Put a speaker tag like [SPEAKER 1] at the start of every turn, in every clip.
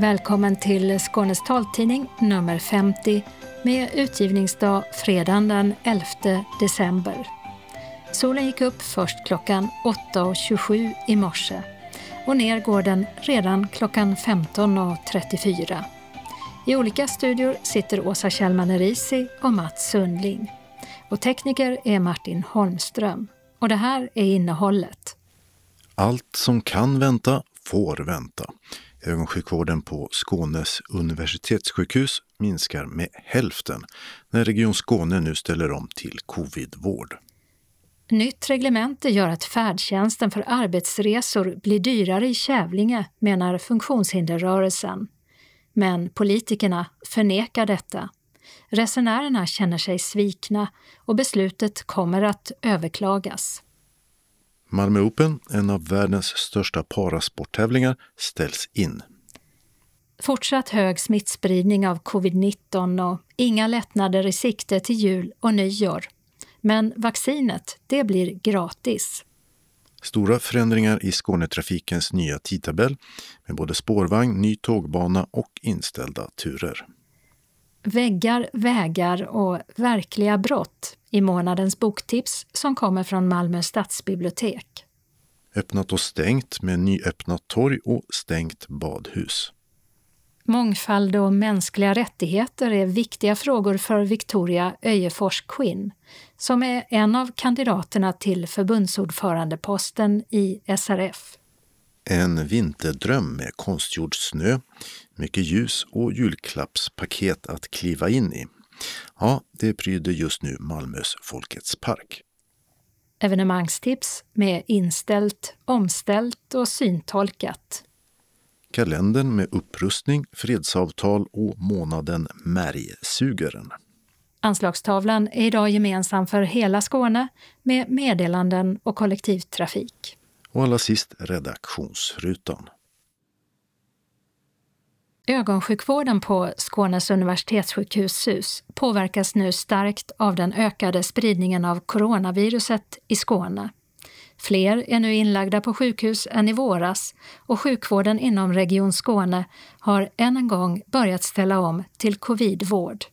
[SPEAKER 1] Välkommen till Skånes taltidning nummer 50 med utgivningsdag fredagen den 11 december. Solen gick upp först klockan 8.27 i morse och ner går den redan klockan 15.34. I olika studior sitter Åsa Kjellman Erisi och Mats Sundling. Och tekniker är Martin Holmström. Och det här är innehållet.
[SPEAKER 2] Allt som kan vänta får vänta. Ögonsjukvården på Skånes universitetssjukhus minskar med hälften när Region Skåne nu ställer om till covidvård.
[SPEAKER 1] Nytt reglemente gör att färdtjänsten för arbetsresor blir dyrare i Kävlinge, menar funktionshinderrörelsen. Men politikerna förnekar detta. Resenärerna känner sig svikna och beslutet kommer att överklagas.
[SPEAKER 2] Malmö Open, en av världens största parasporttävlingar, ställs in.
[SPEAKER 1] Fortsatt hög smittspridning av covid-19 och inga lättnader i sikte till jul och nyår. Men vaccinet, det blir gratis.
[SPEAKER 2] Stora förändringar i Skånetrafikens nya tidtabell med både spårvagn, ny tågbana och inställda turer.
[SPEAKER 1] Väggar, vägar och verkliga brott i månadens boktips som kommer från Malmö stadsbibliotek.
[SPEAKER 2] Öppnat och stängt med nyöppnat torg och stängt badhus.
[SPEAKER 1] Mångfald och mänskliga rättigheter är viktiga frågor för Victoria Öjefors Quinn, som är en av kandidaterna till förbundsordförandeposten i SRF.
[SPEAKER 2] En vinterdröm med konstgjord snö, mycket ljus och julklappspaket att kliva in i. Ja, det pryder just nu Malmös Folkets park.
[SPEAKER 1] Evenemangstips med inställt, omställt och syntolkat.
[SPEAKER 2] Kalendern med upprustning, fredsavtal och månaden Märgsugaren.
[SPEAKER 1] Anslagstavlan är idag gemensam för hela Skåne med meddelanden och kollektivtrafik.
[SPEAKER 2] Och allra sist redaktionsrutan.
[SPEAKER 1] Ögonsjukvården på Skånes universitetssjukhus SUS påverkas nu starkt av den ökade spridningen av coronaviruset i Skåne. Fler är nu inlagda på sjukhus än i våras och sjukvården inom Region Skåne har än en gång börjat ställa om till covidvård.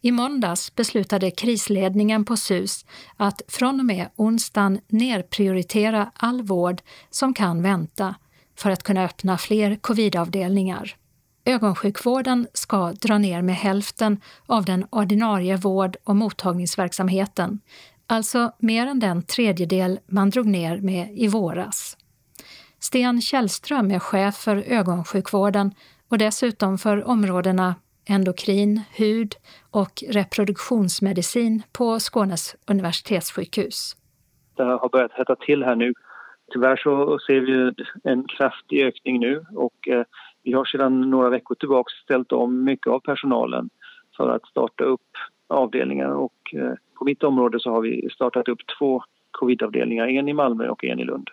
[SPEAKER 1] I måndags beslutade krisledningen på SUS att från och med onsdagen nerprioritera all vård som kan vänta för att kunna öppna fler covidavdelningar. Ögonsjukvården ska dra ner med hälften av den ordinarie vård och mottagningsverksamheten, alltså mer än den tredjedel man drog ner med i våras. Sten Källström är chef för ögonsjukvården och dessutom för områdena endokrin, hud och reproduktionsmedicin på Skånes universitetssjukhus.
[SPEAKER 3] Det har börjat hetta till här nu. Tyvärr så ser vi en kraftig ökning nu och eh, vi har sedan några veckor tillbaka ställt om mycket av personalen för att starta upp avdelningar och eh, på mitt område så har vi startat upp två covidavdelningar, en i Malmö och en i Lund.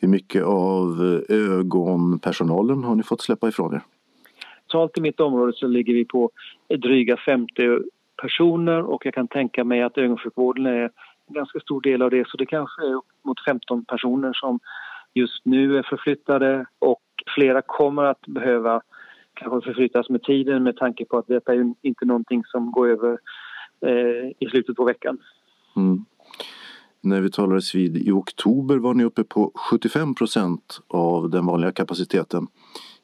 [SPEAKER 2] Hur mycket av ögonpersonalen har ni fått släppa ifrån er?
[SPEAKER 3] Totalt i mitt område så ligger vi på dryga 50 personer och jag kan tänka mig att ögonsjukvården är en ganska stor del av det så det kanske är upp mot 15 personer som just nu är förflyttade och flera kommer att behöva kanske förflyttas med tiden med tanke på att detta är inte någonting som går över eh, i slutet på veckan. Mm.
[SPEAKER 2] När vi talades vid i oktober var ni uppe på 75 procent av den vanliga kapaciteten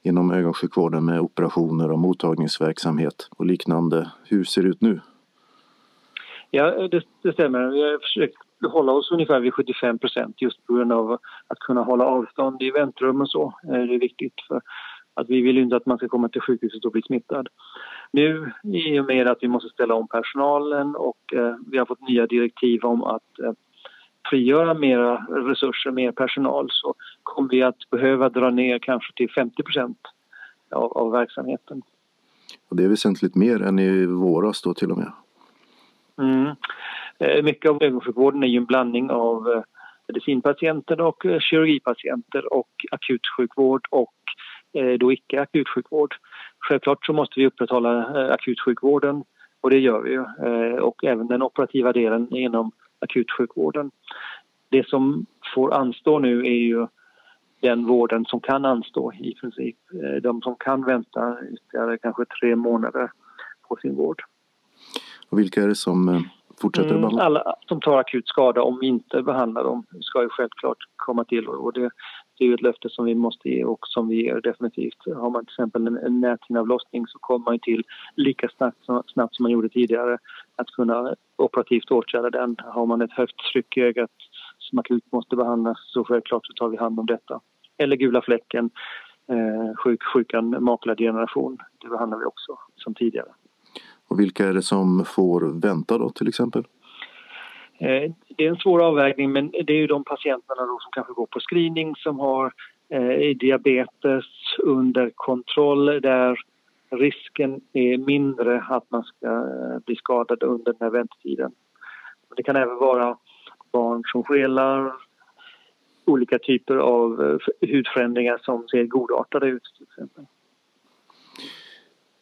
[SPEAKER 2] inom ögonsjukvården med operationer och mottagningsverksamhet och liknande. Hur ser det ut nu?
[SPEAKER 3] Ja, det, det stämmer. Vi har försökt hålla oss ungefär vid 75 procent just på grund av att kunna hålla avstånd i väntrum och så. Eh, det är viktigt för att vi vill inte att man ska komma till sjukhuset och bli smittad. Nu i och med att vi måste ställa om personalen och eh, vi har fått nya direktiv om att eh, frigöra mera resurser, mer personal så kommer vi att behöva dra ner kanske till 50 procent av, av verksamheten.
[SPEAKER 2] Och det är väsentligt mer än i våras då till och med?
[SPEAKER 3] Mm. Eh, mycket av ögonsjukvården är ju en blandning av eh, medicinpatienter och eh, kirurgipatienter och akutsjukvård och då icke akutsjukvård. Självklart så måste vi upprätthålla akutsjukvården och det gör vi ju och även den operativa delen inom akutsjukvården. Det som får anstå nu är ju den vården som kan anstå i princip. Eh, de som kan vänta ytterligare kanske tre månader på sin vård.
[SPEAKER 2] Och vilka är det som eh, fortsätter mm, behandla?
[SPEAKER 3] Alla som tar akut skada, om vi inte behandlar dem, ska ju självklart komma till och det, det är ju ett löfte som vi måste ge och som vi ger definitivt. Har man till exempel en, en näthinneavlossning så kommer man till lika snabbt, snabbt som man gjorde tidigare att kunna operativt åtgärda den. Har man ett högt tryck i ögat som akut måste behandlas så självklart så tar vi hand om detta. Eller gula fläcken, eh, sjuk, sjukan makuladgeneration, det behandlar vi också som tidigare.
[SPEAKER 2] Och vilka är det som får vänta då till exempel?
[SPEAKER 3] Eh, det är en svår avvägning men det är ju de patienterna då som kanske går på screening som har eh, diabetes under kontroll där risken är mindre att man ska eh, bli skadad under den här väntetiden. Det kan även vara barn som skelar, olika typer av hudförändringar som ser godartade ut till exempel.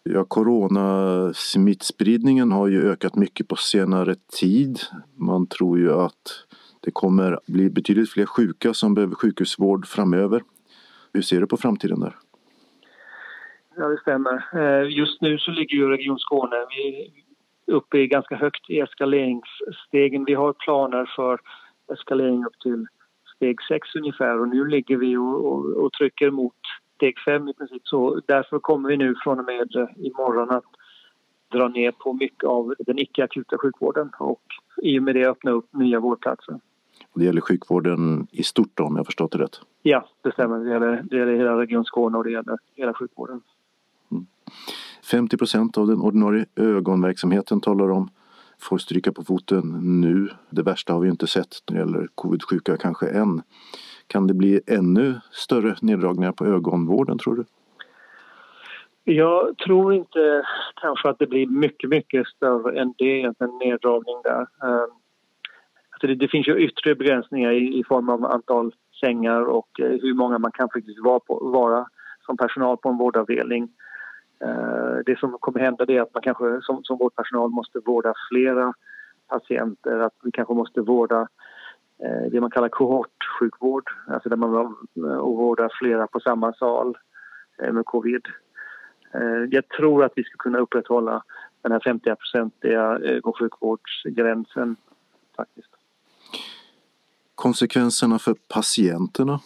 [SPEAKER 2] Ja, coronasmittspridningen har ju ökat mycket på senare tid. Man tror ju att det kommer bli betydligt fler sjuka som behöver sjukhusvård framöver. Hur ser du på framtiden där?
[SPEAKER 3] Ja, det stämmer. Eh, just nu så ligger ju Region Skåne uppe i ganska högt i eskaleringsstegen. Vi har planer för eskalering upp till steg 6 ungefär och nu ligger vi och, och, och trycker mot steg fem i princip. Så därför kommer vi nu från och med eh, imorgon att dra ner på mycket av den icke-akuta sjukvården och i och med det öppna upp nya vårdplatser.
[SPEAKER 2] Det gäller sjukvården i stort då, om jag förstått det rätt?
[SPEAKER 3] Ja, det stämmer. Det gäller, det gäller hela Region Skåne och det gäller hela sjukvården. Mm.
[SPEAKER 2] 50 procent av den ordinarie ögonverksamheten talar om får stryka på foten nu. Det värsta har vi inte sett när det gäller covid-sjuka kanske än. Kan det bli ännu större neddragningar på ögonvården tror du?
[SPEAKER 3] Jag tror inte kanske att det blir mycket, mycket större än det, en neddragning där. Ehm, alltså det, det finns ju yttre begränsningar i, i, form av antal sängar och eh, hur många man kan faktiskt vara, på, vara som personal på en vårdavdelning. Eh, det som kommer hända är att man kanske som, som vårdpersonal måste vårda flera patienter, att vi kanske måste vårda det man kallar kohortsjukvård, alltså där man vårdar flera på samma sal eh, med covid. Eh, jag tror att vi ska kunna upprätthålla den här 50-procentiga ögonsjukvårdsgränsen faktiskt.
[SPEAKER 2] Konsekvenserna för patienterna?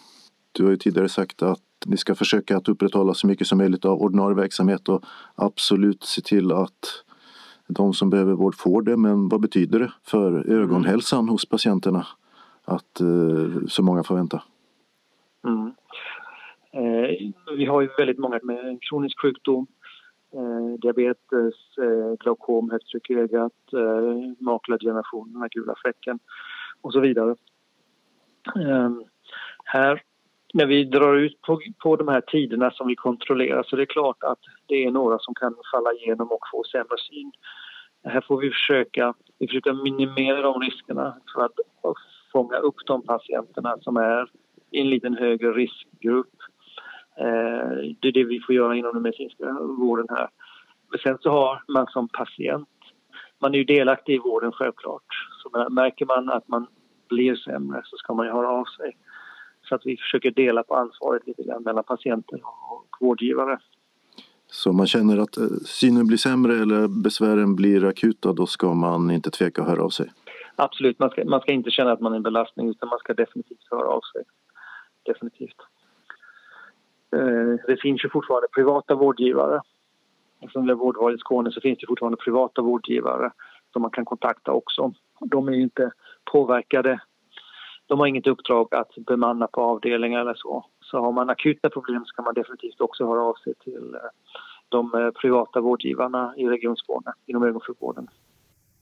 [SPEAKER 2] Du har ju tidigare sagt att ni ska försöka att upprätthålla så mycket som möjligt av ordinarie verksamhet och absolut se till att de som behöver vård får det. Men vad betyder det för ögonhälsan hos patienterna att eh, så många får vänta?
[SPEAKER 3] Mm. Eh, vi har ju väldigt många med kronisk sjukdom, eh, diabetes, eh, glaukom, högtryck i ögat, eh, makuladgeneration, den här gula fläcken och så vidare. Eh, här, när vi drar ut på, på de här tiderna som vi kontrollerar så det är klart att det är några som kan falla igenom och få sämre syn. Här får vi försöka, vi försöker minimera de riskerna för att fånga upp de patienterna som är i en liten högre riskgrupp. Eh, det är det vi får göra inom den medicinska vården här. Men sen så har man som patient, man är ju delaktig i vården självklart. Så märker man att man blir sämre så ska man ju höra av sig. Så att vi försöker dela på ansvaret lite grann mellan patienter och vårdgivare.
[SPEAKER 2] Så om man känner att eh, synen blir sämre eller besvären blir akuta då ska man inte tveka att höra av sig?
[SPEAKER 3] Absolut, man ska, man ska inte känna att man är en belastning utan man ska definitivt höra av sig. Definitivt. Eh, det finns ju fortfarande privata vårdgivare. Eftersom vi har vårdval i Skåne så finns det fortfarande privata vårdgivare som man kan kontakta också. De är ju inte påverkade. De har inget uppdrag att bemanna på avdelningar eller så. Så har man akuta problem så kan man definitivt också höra av sig till eh, de eh, privata vårdgivarna i Region Skåne inom ögonsjukvården.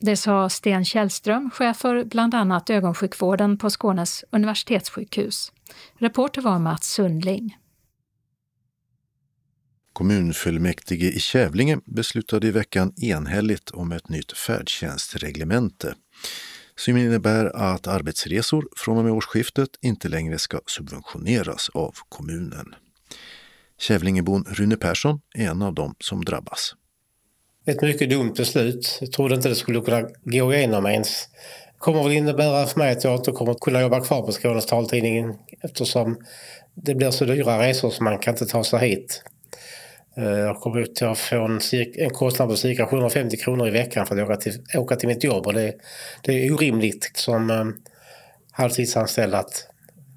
[SPEAKER 1] Det sa Sten Källström, chef för bland annat ögonsjukvården på Skånes universitetssjukhus. Reporter var Mats Sundling.
[SPEAKER 2] Kommunfullmäktige i Kävlinge beslutade i veckan enhälligt om ett nytt färdtjänstreglemente som innebär att arbetsresor från och med årsskiftet inte längre ska subventioneras av kommunen. Kävlingebon Rune Persson är en av dem som drabbas
[SPEAKER 4] ett mycket dumt beslut. Jag trodde inte det skulle kunna gå igenom ens. kommer väl innebära för mig att jag inte kommer kunna jobba kvar på Skånes taltidning eftersom det blir så dyra resor så man kan inte ta sig hit. Eh, jag kommer att få en, en kostnad på cirka 750 kronor i veckan för att åka till, åka till mitt jobb och det, det är orimligt som eh, halvtidsanställd att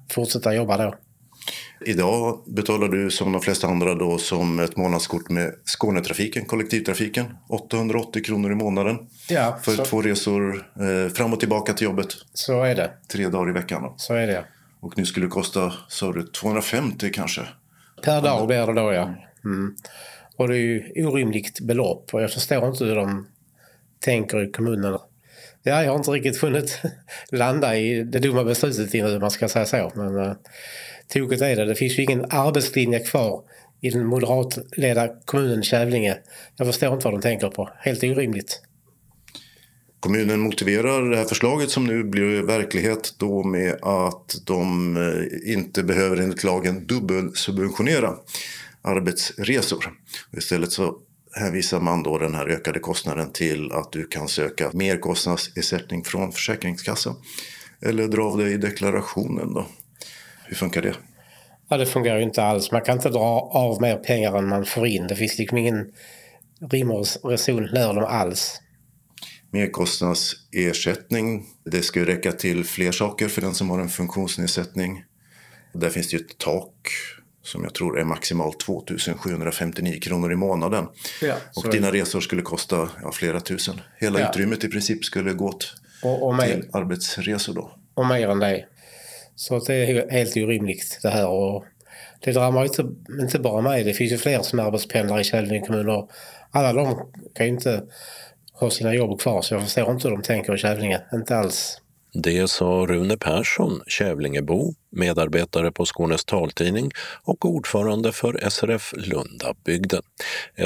[SPEAKER 4] fortsätta jobba då.
[SPEAKER 2] Idag betalar du som de flesta andra då som ett månadskort med Skånetrafiken, kollektivtrafiken. 880 kronor i månaden.
[SPEAKER 4] Ja,
[SPEAKER 2] för så... två resor eh, fram och tillbaka till jobbet.
[SPEAKER 4] Så är det.
[SPEAKER 2] Tre dagar i veckan. Då.
[SPEAKER 4] Så är det.
[SPEAKER 2] Och nu skulle det kosta, sa du, 250 kanske?
[SPEAKER 4] Per dag blir det då ja. Mm. Och det är ju orimligt belopp och jag förstår inte hur de tänker i kommunen. Ja, jag har inte riktigt funnit landa i det dumma beslutet innan man ska säga så. Men uh, tokigt är det. Det finns ju ingen arbetslinje kvar i den moderatledda kommunen Kävlinge. Jag förstår inte vad de tänker på. Helt orimligt.
[SPEAKER 2] Kommunen motiverar det här förslaget som nu blir verklighet då med att de eh, inte behöver enligt lagen dubbelsubventionera arbetsresor. Istället så hänvisar man då den här ökade kostnaden till att du kan söka merkostnadsersättning från Försäkringskassan eller dra av det i deklarationen. Då. Hur funkar det?
[SPEAKER 4] Ja, det fungerar ju inte alls. Man kan inte dra av mer pengar än man får in. Det finns liksom ingen rim och reson lär dem alls.
[SPEAKER 2] Merkostnadsersättning, det ska ju räcka till fler saker för den som har en funktionsnedsättning. Där finns det ju ett tak som jag tror är maximalt 2759 kronor i månaden. Ja, och dina resor skulle kosta ja, flera tusen. Hela ja. utrymmet i princip skulle gå åt och, och till arbetsresor då.
[SPEAKER 4] Och mer än det. Så det är helt orimligt det här. Och det drabbar inte, inte bara mig. Det finns ju fler som arbetspendlar i Kävlinge kommun. Och alla de kan ju inte ha sina jobb kvar. Så jag förstår inte hur de tänker i Kävlinge. Inte alls.
[SPEAKER 5] Det sa Rune Persson, Kävlingebo, medarbetare på Skånes taltidning och ordförande för SRF Lundabygden.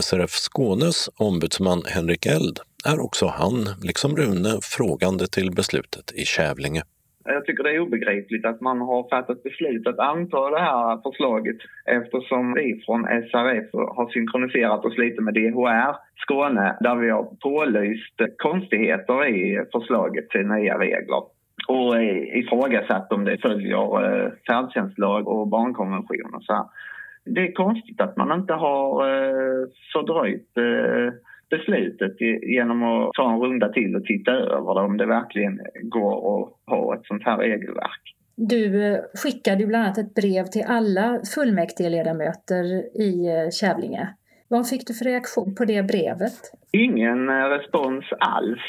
[SPEAKER 5] SRF Skånes ombudsman Henrik Eld är också han, liksom Rune, frågande till beslutet i Kävlinge.
[SPEAKER 6] Jag tycker det är obegripligt att man har fattat beslut att anta det här förslaget eftersom vi från SRF har synkroniserat oss lite med DHR Skåne där vi har pålyst konstigheter i förslaget till nya regler och eh, ifrågasatt om det följer eh, färdtjänstlag och barnkonvention och så här. Det är konstigt att man inte har eh, fördröjt beslutet genom att ta en runda till och titta över det, om det verkligen går att ha ett sånt här regelverk.
[SPEAKER 1] Du eh, skickade bland annat ett brev till alla fullmäktigeledamöter i eh, Kävlinge. Vad fick du för reaktion på det brevet?
[SPEAKER 6] Ingen eh, respons alls.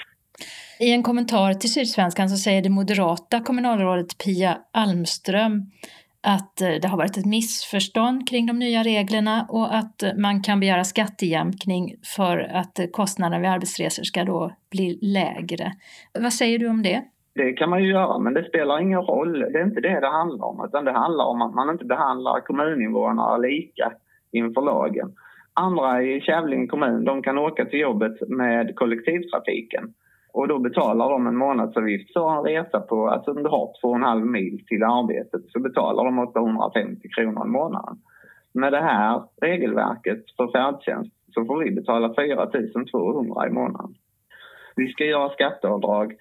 [SPEAKER 1] I en kommentar till Sydsvenskan så säger det moderata kommunalrådet Pia Almström att eh, det har varit ett missförstånd kring de nya reglerna och att eh, man kan begära skattejämkning för att eh, kostnaderna vid arbetsresor ska då bli lägre. Vad säger du om det?
[SPEAKER 6] Det kan man ju göra, men det spelar ingen roll. Det är inte det det handlar om, utan det handlar om att man inte behandlar kommuninvånare lika inför lagen. Andra i Kävlinge kommun, de kan åka till jobbet med kollektivtrafiken. Och då betalar de en månadsavgift för en resa på, alltså om du har två och en halv mil till arbetet så betalar de 850 kronor i månaden. Med det här regelverket för färdtjänst så får vi betala 4 200 i månaden. Vi ska göra skatteavdrag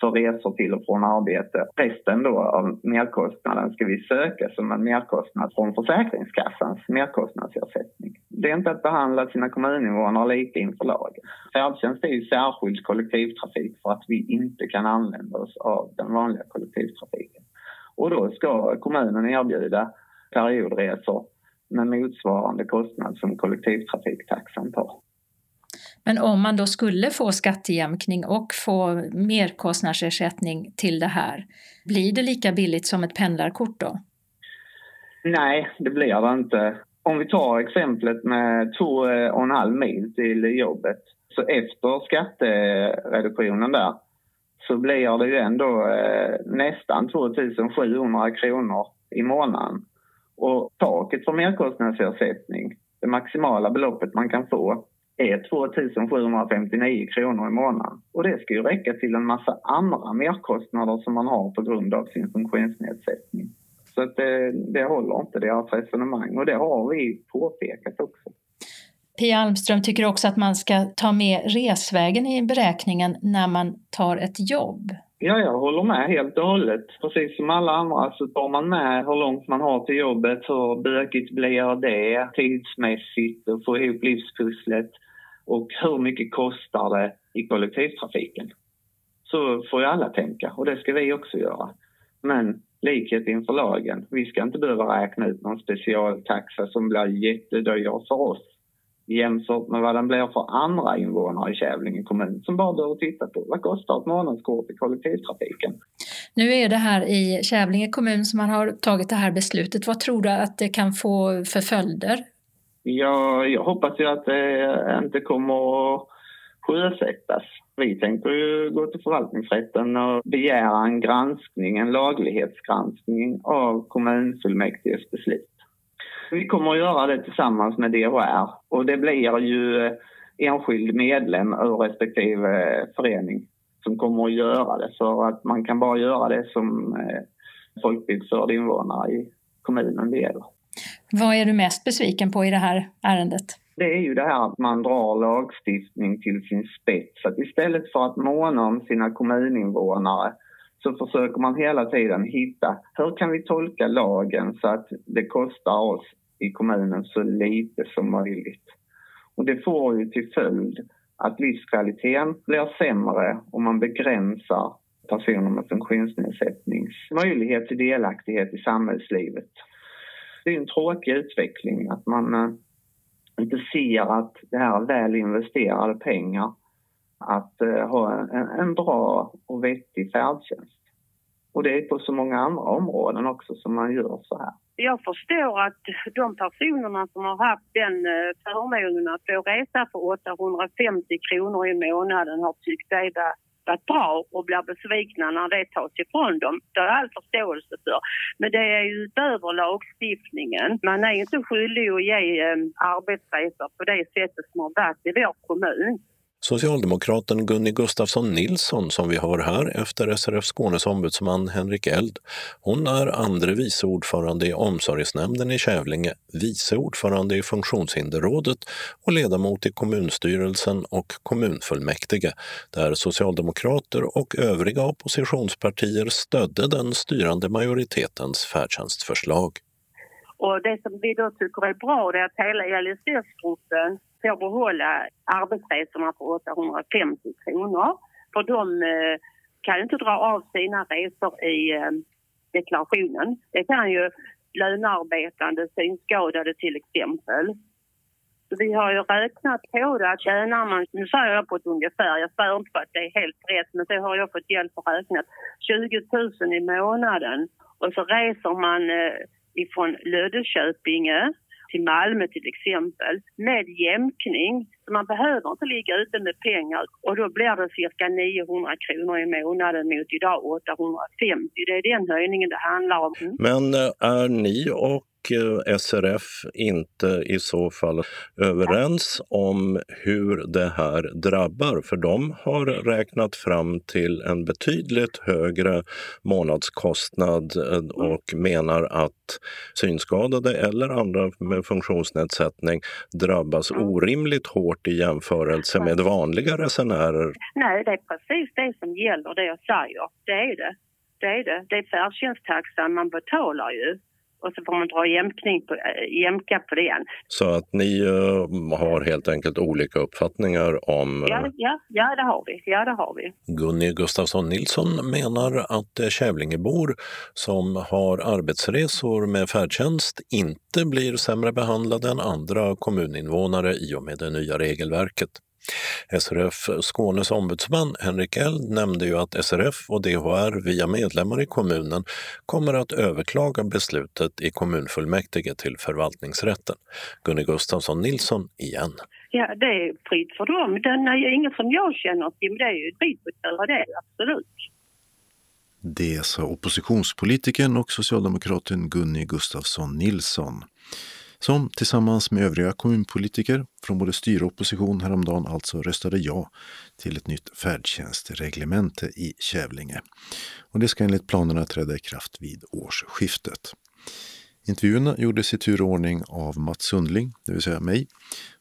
[SPEAKER 6] för resor till och från arbete. Resten då av merkostnaden ska vi söka som en merkostnad från Försäkringskassans merkostnadsersättning. Det är inte att behandla sina kommuninvånare lika inför lagen. Färdtjänst är ju särskild kollektivtrafik för att vi inte kan använda oss av den vanliga kollektivtrafiken. Och då ska kommunen erbjuda periodresor med motsvarande kostnad som kollektivtrafiktaxan tar.
[SPEAKER 1] Men om man då skulle få skattejämkning och få merkostnadsersättning till det här, blir det lika billigt som ett pendlarkort då?
[SPEAKER 6] Nej, det blir det inte. Om vi tar exemplet med två eh, och en halv mil till jobbet. Så efter skattereduktionen där så blir det ju ändå eh, nästan 2700 kronor i månaden. Och taket för merkostnadsersättning, det maximala beloppet man kan få, är 2759 kronor i månaden. Och det ska ju räcka till en massa andra merkostnader som man har på grund av sin funktionsnedsättning. Så att det, det håller inte deras resonemang och det har vi påpekat också.
[SPEAKER 1] Pia Almström tycker också att man ska ta med resvägen i beräkningen när man tar ett jobb.
[SPEAKER 6] Ja, jag håller med helt och hållet. Precis som alla andra så tar man med hur långt man har till jobbet, hur bökigt blir det tidsmässigt att få ihop livspusslet och hur mycket kostar det i kollektivtrafiken. Så får ju alla tänka och det ska vi också göra. Men likhet inför lagen. Vi ska inte behöva räkna ut någon specialtaxa som blir jättedyr för oss jämfört med vad den blir för andra invånare i Kävlinge kommun som bara behöver titta på vad kostar ett månadskort i kollektivtrafiken.
[SPEAKER 1] Nu är det här i Kävlinge kommun som man har tagit det här beslutet. Vad tror du att det kan få för följder?
[SPEAKER 6] Ja, jag hoppas ju att det inte kommer att sjösättas. Vi tänker ju gå till förvaltningsrätten och begära en granskning, en laglighetsgranskning av kommunfullmäktiges beslut. Vi kommer att göra det tillsammans med DHR och det blir ju enskild medlem ur respektive förening som kommer att göra det. För att man kan bara göra det som eh, folkbildningsförd invånare i kommunen det gäller.
[SPEAKER 1] Vad är du mest besviken på i det här ärendet?
[SPEAKER 6] Det är ju det här att man drar lagstiftning till sin spets. Att istället för att måna om sina kommuninvånare så försöker man hela tiden hitta hur kan vi tolka lagen så att det kostar oss i kommunen så lite som möjligt. Och det får ju till följd att livskvaliteten blir sämre om man begränsar personer med funktionsnedsättnings möjlighet till delaktighet i samhällslivet. Det är en tråkig utveckling att man eh, inte ser att det här är väl investerade pengar att eh, ha en, en, bra och vettig färdtjänst. Och det är på så många andra områden också som man gör så här.
[SPEAKER 7] Jag förstår att de personerna som har haft den eh, förmånen att få resa för 850 kronor i månaden har tyckt det var varit bra och blir besvikna när det tas ifrån dem. Det har jag all förståelse för. Men det är ju utöver lagstiftningen. Man är inte skyldig att ge eh, arbetsresor på det sättet som har varit i vår kommun.
[SPEAKER 5] Socialdemokraten Gunni Gustafsson Nilsson som vi hör här efter SRF Skånes ombudsman Henrik Eld. Hon är andre vice ordförande i omsorgsnämnden i Kävlinge, vice ordförande i funktionshinderrådet och ledamot i kommunstyrelsen och kommunfullmäktige där socialdemokrater och övriga oppositionspartier stödde den styrande majoritetens färdtjänstförslag.
[SPEAKER 7] Och det som vi då tycker är bra är att hela LSS-gruppen får behålla arbetsresorna för 850 kronor. För de eh, kan inte dra av sina resor i eh, deklarationen. Det kan ju lönearbetande synskadade till exempel. Så vi har ju räknat på det att tjänar man, nu säger jag på ett ungefär, jag svär inte på att det är helt rätt men det har jag fått hjälp att räkna, 20 000 i månaden och så reser man eh, ifrån Löddeköpinge till Malmö till exempel med jämkning. Man behöver inte ligga ute med pengar och då blir det cirka 900 kronor i månaden mot idag 850. Det är den höjningen det handlar om.
[SPEAKER 5] Men eh, är ni och Eh, SRF inte i så fall överens om hur det här drabbar? För de har räknat fram till en betydligt högre månadskostnad eh, och menar att synskadade eller andra med funktionsnedsättning drabbas orimligt hårt i jämförelse med vanliga resenärer.
[SPEAKER 7] Nej, det är precis det som gäller, det jag säger. Det är det. Det är det. Det är färdtjänsttaxan man betalar ju och så får man dra jämkning på, äh, jämka på det.
[SPEAKER 5] Så att ni uh, har helt enkelt olika uppfattningar om... Uh...
[SPEAKER 7] Ja, ja, ja, det har vi. Ja, det har vi.
[SPEAKER 5] Gunni Gustafsson Nilsson menar att Kävlingebor som har arbetsresor med färdtjänst inte blir sämre behandlade än andra kommuninvånare i och med det nya regelverket. SRF Skånes ombudsman Henrik Eld nämnde ju att SRF och DHR via medlemmar i kommunen kommer att överklaga beslutet i kommunfullmäktige till förvaltningsrätten. Gunni Gustafsson Nilsson igen.
[SPEAKER 7] Ja, det är fritt för dem. Det är inget som jag känner till, men det är ju göra det, absolut.
[SPEAKER 2] Det sa oppositionspolitikern och socialdemokraten Gunni Gustafsson Nilsson som tillsammans med övriga kommunpolitiker från både styre och opposition häromdagen alltså röstade ja till ett nytt färdtjänstreglemente i Kävlinge. Och det ska enligt planerna träda i kraft vid årsskiftet. Intervjuerna gjordes i tur och ordning av Mats Sundling, det vill säga mig,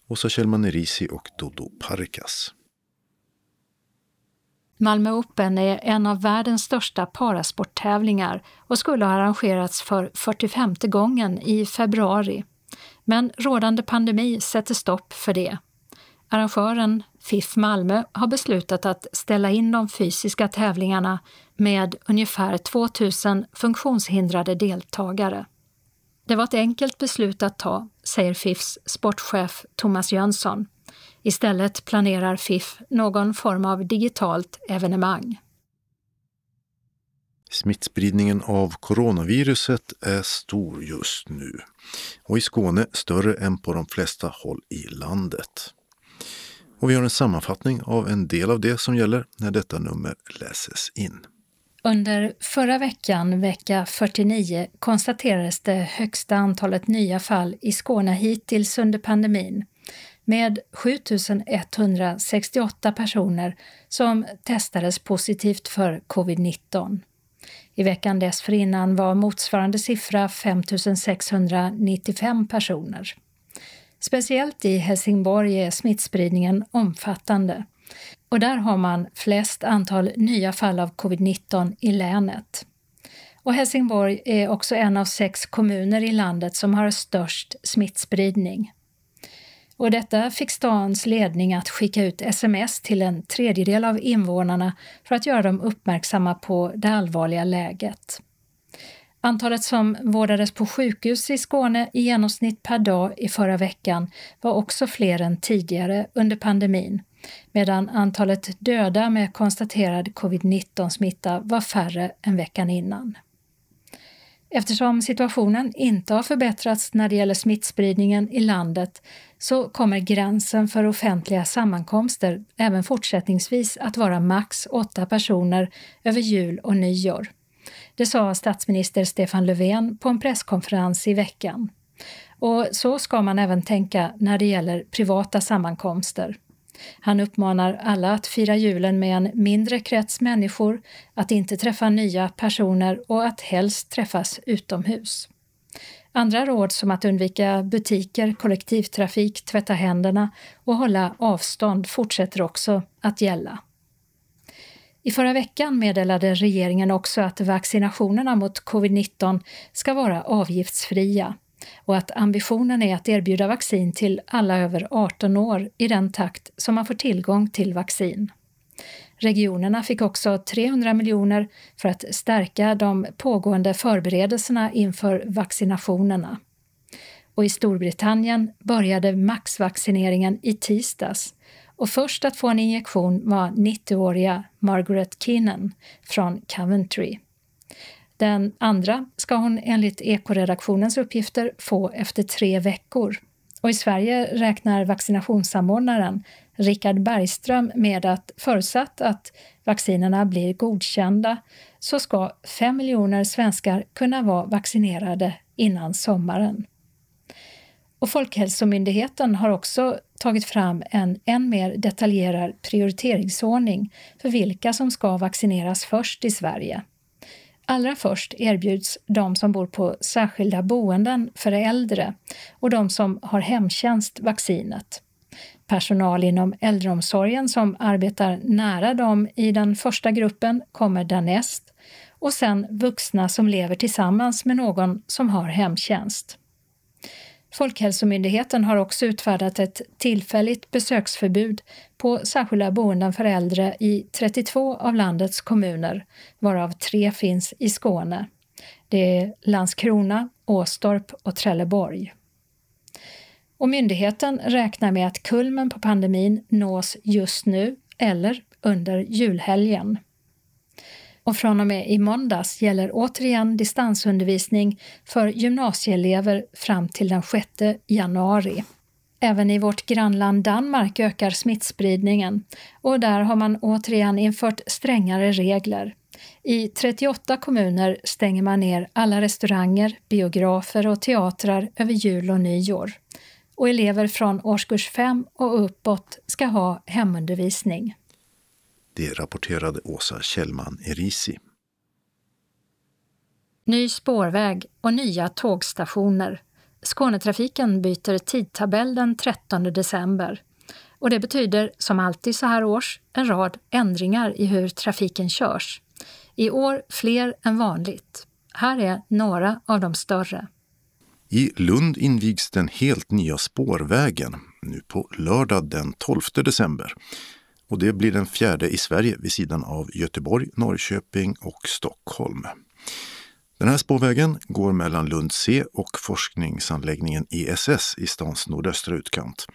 [SPEAKER 2] Åsa Kjellman Erisi och Dodo Parkas.
[SPEAKER 1] Malmö Open är en av världens största parasporttävlingar och skulle ha arrangerats för 45 gången i februari. Men rådande pandemi sätter stopp för det. Arrangören FIF Malmö har beslutat att ställa in de fysiska tävlingarna med ungefär 2000 funktionshindrade deltagare. Det var ett enkelt beslut att ta, säger FIFs sportchef Thomas Jönsson. Istället planerar FIF någon form av digitalt evenemang.
[SPEAKER 2] Smittspridningen av coronaviruset är stor just nu och i Skåne större än på de flesta håll i landet. Och vi har en sammanfattning av en del av det som gäller när detta nummer läses in.
[SPEAKER 1] Under förra veckan, vecka 49, konstaterades det högsta antalet nya fall i Skåne hittills under pandemin med 7168 personer som testades positivt för covid-19. I veckan dessförinnan var motsvarande siffra 5 695 personer. Speciellt i Helsingborg är smittspridningen omfattande och där har man flest antal nya fall av covid-19 i länet. Och Helsingborg är också en av sex kommuner i landet som har störst smittspridning. Och detta fick stans ledning att skicka ut sms till en tredjedel av invånarna för att göra dem uppmärksamma på det allvarliga läget. Antalet som vårdades på sjukhus i Skåne i genomsnitt per dag i förra veckan var också fler än tidigare under pandemin, medan antalet döda med konstaterad covid-19-smitta var färre än veckan innan. Eftersom situationen inte har förbättrats när det gäller smittspridningen i landet så kommer gränsen för offentliga sammankomster även fortsättningsvis att vara max åtta personer över jul och nyår. Det sa statsminister Stefan Löfven på en presskonferens i veckan. Och så ska man även tänka när det gäller privata sammankomster. Han uppmanar alla att fira julen med en mindre krets människor, att inte träffa nya personer och att helst träffas utomhus. Andra råd som att undvika butiker, kollektivtrafik, tvätta händerna och hålla avstånd fortsätter också att gälla. I förra veckan meddelade regeringen också att vaccinationerna mot covid-19 ska vara avgiftsfria och att ambitionen är att erbjuda vaccin till alla över 18 år i den takt som man får tillgång till vaccin. Regionerna fick också 300 miljoner för att stärka de pågående förberedelserna inför vaccinationerna. Och i Storbritannien började maxvaccineringen i tisdags och först att få en injektion var 90-åriga Margaret Keenan från Coventry. Den andra ska hon enligt Ekoredaktionens uppgifter få efter tre veckor. Och I Sverige räknar vaccinationssamordnaren Richard Bergström med att förutsatt att vaccinerna blir godkända så ska 5 miljoner svenskar kunna vara vaccinerade innan sommaren. Och Folkhälsomyndigheten har också tagit fram en än mer detaljerad prioriteringsordning för vilka som ska vaccineras först i Sverige. Allra först erbjuds de som bor på särskilda boenden för äldre och de som har hemtjänst vaccinet. Personal inom äldreomsorgen som arbetar nära dem i den första gruppen kommer därnäst och sen vuxna som lever tillsammans med någon som har hemtjänst. Folkhälsomyndigheten har också utfärdat ett tillfälligt besöksförbud på särskilda boenden för äldre i 32 av landets kommuner, varav tre finns i Skåne. Det är Landskrona, Åstorp och Trelleborg. Och myndigheten räknar med att kulmen på pandemin nås just nu eller under julhelgen. Och från och med i måndags gäller återigen distansundervisning för gymnasieelever fram till den 6 januari. Även i vårt grannland Danmark ökar smittspridningen och där har man återigen infört strängare regler. I 38 kommuner stänger man ner alla restauranger, biografer och teatrar över jul och nyår. Och elever från årskurs 5 och uppåt ska ha hemundervisning.
[SPEAKER 2] Det rapporterade Åsa Kjellman Erisi.
[SPEAKER 1] Ny spårväg och nya tågstationer. Skånetrafiken byter tidtabell den 13 december. Och det betyder, som alltid så här års, en rad ändringar i hur trafiken körs. I år fler än vanligt. Här är några av de större.
[SPEAKER 2] I Lund invigs den helt nya spårvägen nu på lördag den 12 december. Och det blir den fjärde i Sverige vid sidan av Göteborg, Norrköping och Stockholm. Den här spårvägen går mellan Lund C och forskningsanläggningen ESS i stans nordöstra utkant,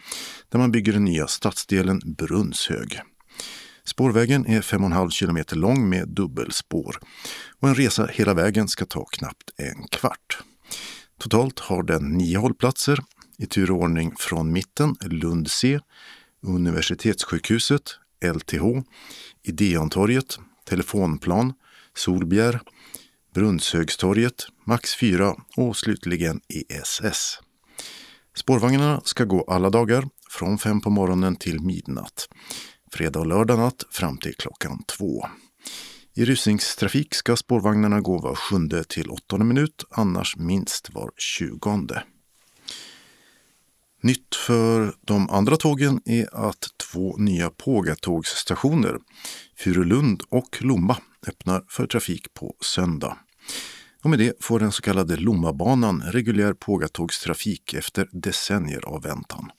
[SPEAKER 2] där man bygger den nya stadsdelen Brunnshög. Spårvägen är 5,5 kilometer lång med dubbelspår och en resa hela vägen ska ta knappt en kvart. Totalt har den nio hållplatser i tur och ordning från mitten Lund C, Universitetssjukhuset, LTH, Ideontorget, Telefonplan, Solbjer, Brunnshögstorget, Max 4 och slutligen ESS. Spårvagnarna ska gå alla dagar från fem på morgonen till midnatt. Fredag och lördag natt fram till klockan två. I rusningstrafik ska spårvagnarna gå var sjunde till åttonde minut, annars minst var tjugonde. Nytt för de andra tågen är att två nya pågatågsstationer, Furulund och Lomma, öppnar för trafik på söndag. Och med det får den så kallade Lommabanan reguljär pågatågstrafik efter decennier av väntan.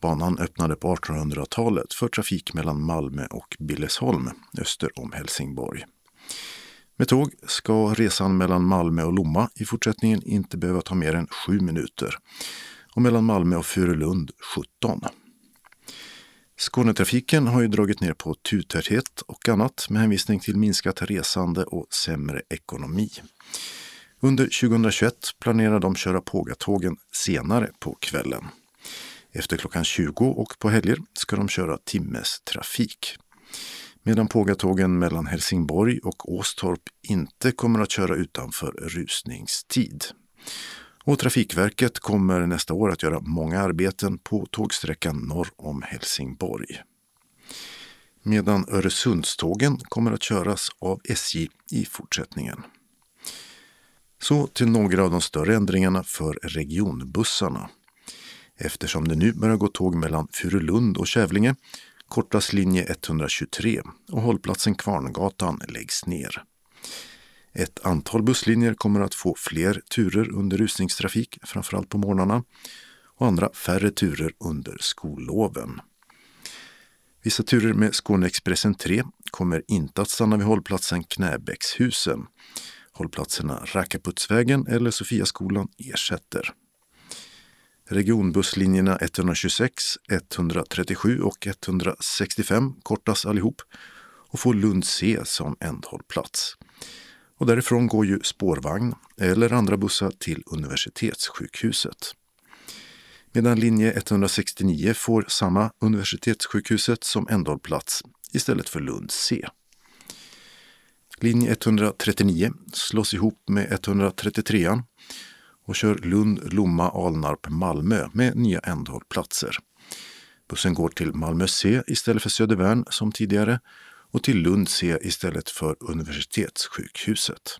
[SPEAKER 2] Banan öppnade på 1800-talet för trafik mellan Malmö och Billesholm öster om Helsingborg. Med tåg ska resan mellan Malmö och Lomma i fortsättningen inte behöva ta mer än sju minuter och mellan Malmö och Furulund 17. Skånetrafiken har ju dragit ner på turtäthet och annat med hänvisning till minskat resande och sämre ekonomi. Under 2021 planerar de köra pågatågen senare på kvällen. Efter klockan 20 och på helger ska de köra timmestrafik. Medan pågatågen mellan Helsingborg och Åstorp inte kommer att köra utanför rusningstid. Och Trafikverket kommer nästa år att göra många arbeten på tågsträckan norr om Helsingborg. Medan Öresundstågen kommer att köras av SJ i fortsättningen. Så till några av de större ändringarna för regionbussarna. Eftersom det nu börjar gå tåg mellan Furulund och Kävlinge kortas linje 123 och hållplatsen Kvarngatan läggs ner. Ett antal busslinjer kommer att få fler turer under rusningstrafik, framförallt på morgnarna, och andra färre turer under skolloven. Vissa turer med Skåneexpressen 3 kommer inte att stanna vid hållplatsen Knäbäckshusen. Hållplatserna Rackaputsvägen eller Sofiaskolan ersätter. Regionbusslinjerna 126, 137 och 165 kortas allihop och får Lund C som ändhållplats. Och därifrån går ju spårvagn eller andra bussar till universitetssjukhuset. Medan linje 169 får samma universitetssjukhuset som ändhållplats istället för Lund C. Linje 139 slås ihop med 133 och kör Lund, Lomma, Alnarp, Malmö med nya ändhållplatser. Bussen går till Malmö C istället för Södervärn som tidigare och till Lund C istället för Universitetssjukhuset.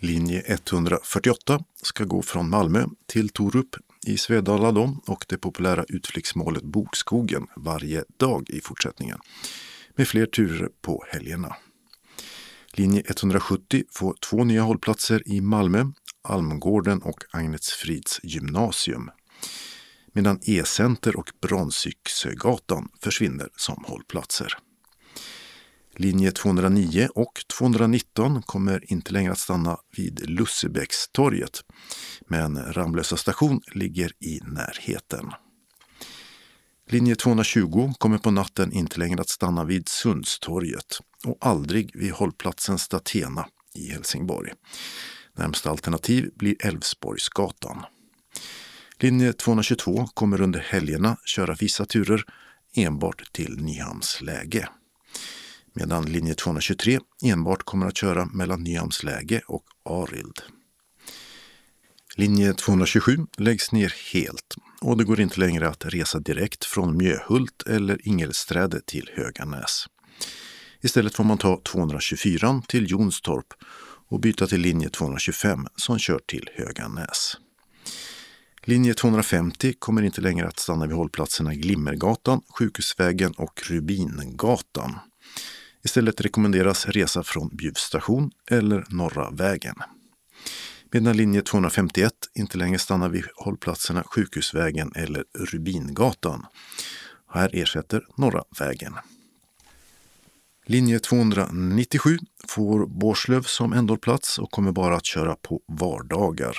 [SPEAKER 2] Linje 148 ska gå från Malmö till Torup i Svedala då, och det populära utflyktsmålet Bokskogen varje dag i fortsättningen med fler turer på helgerna. Linje 170 får två nya hållplatser i Malmö, Almgården och Agnetsfrids gymnasium. Medan E-center och Bronsyxögatan försvinner som hållplatser. Linje 209 och 219 kommer inte längre att stanna vid Lussebäckstorget, men Ramlösa station ligger i närheten. Linje 220 kommer på natten inte längre att stanna vid Sundstorget och aldrig vid hållplatsen Statena i Helsingborg. Närmsta alternativ blir Älvsborgsgatan. Linje 222 kommer under helgerna köra vissa turer enbart till Nyhamns läge medan linje 223 enbart kommer att köra mellan Nyhamnsläge och Arild. Linje 227 läggs ner helt och det går inte längre att resa direkt från Mjöhult eller Ingelsträde till Höganäs. Istället får man ta 224 till Jonstorp och byta till linje 225 som kör till Höganäs. Linje 250 kommer inte längre att stanna vid hållplatserna Glimmergatan, Sjukhusvägen och Rubingatan. Istället rekommenderas resa från Bjuv station eller Norra vägen. Medan linje 251 inte längre stannar vid hållplatserna Sjukhusvägen eller Rubingatan. Här ersätter Norra vägen. Linje 297 får Bårslöv som ändhållplats och kommer bara att köra på vardagar.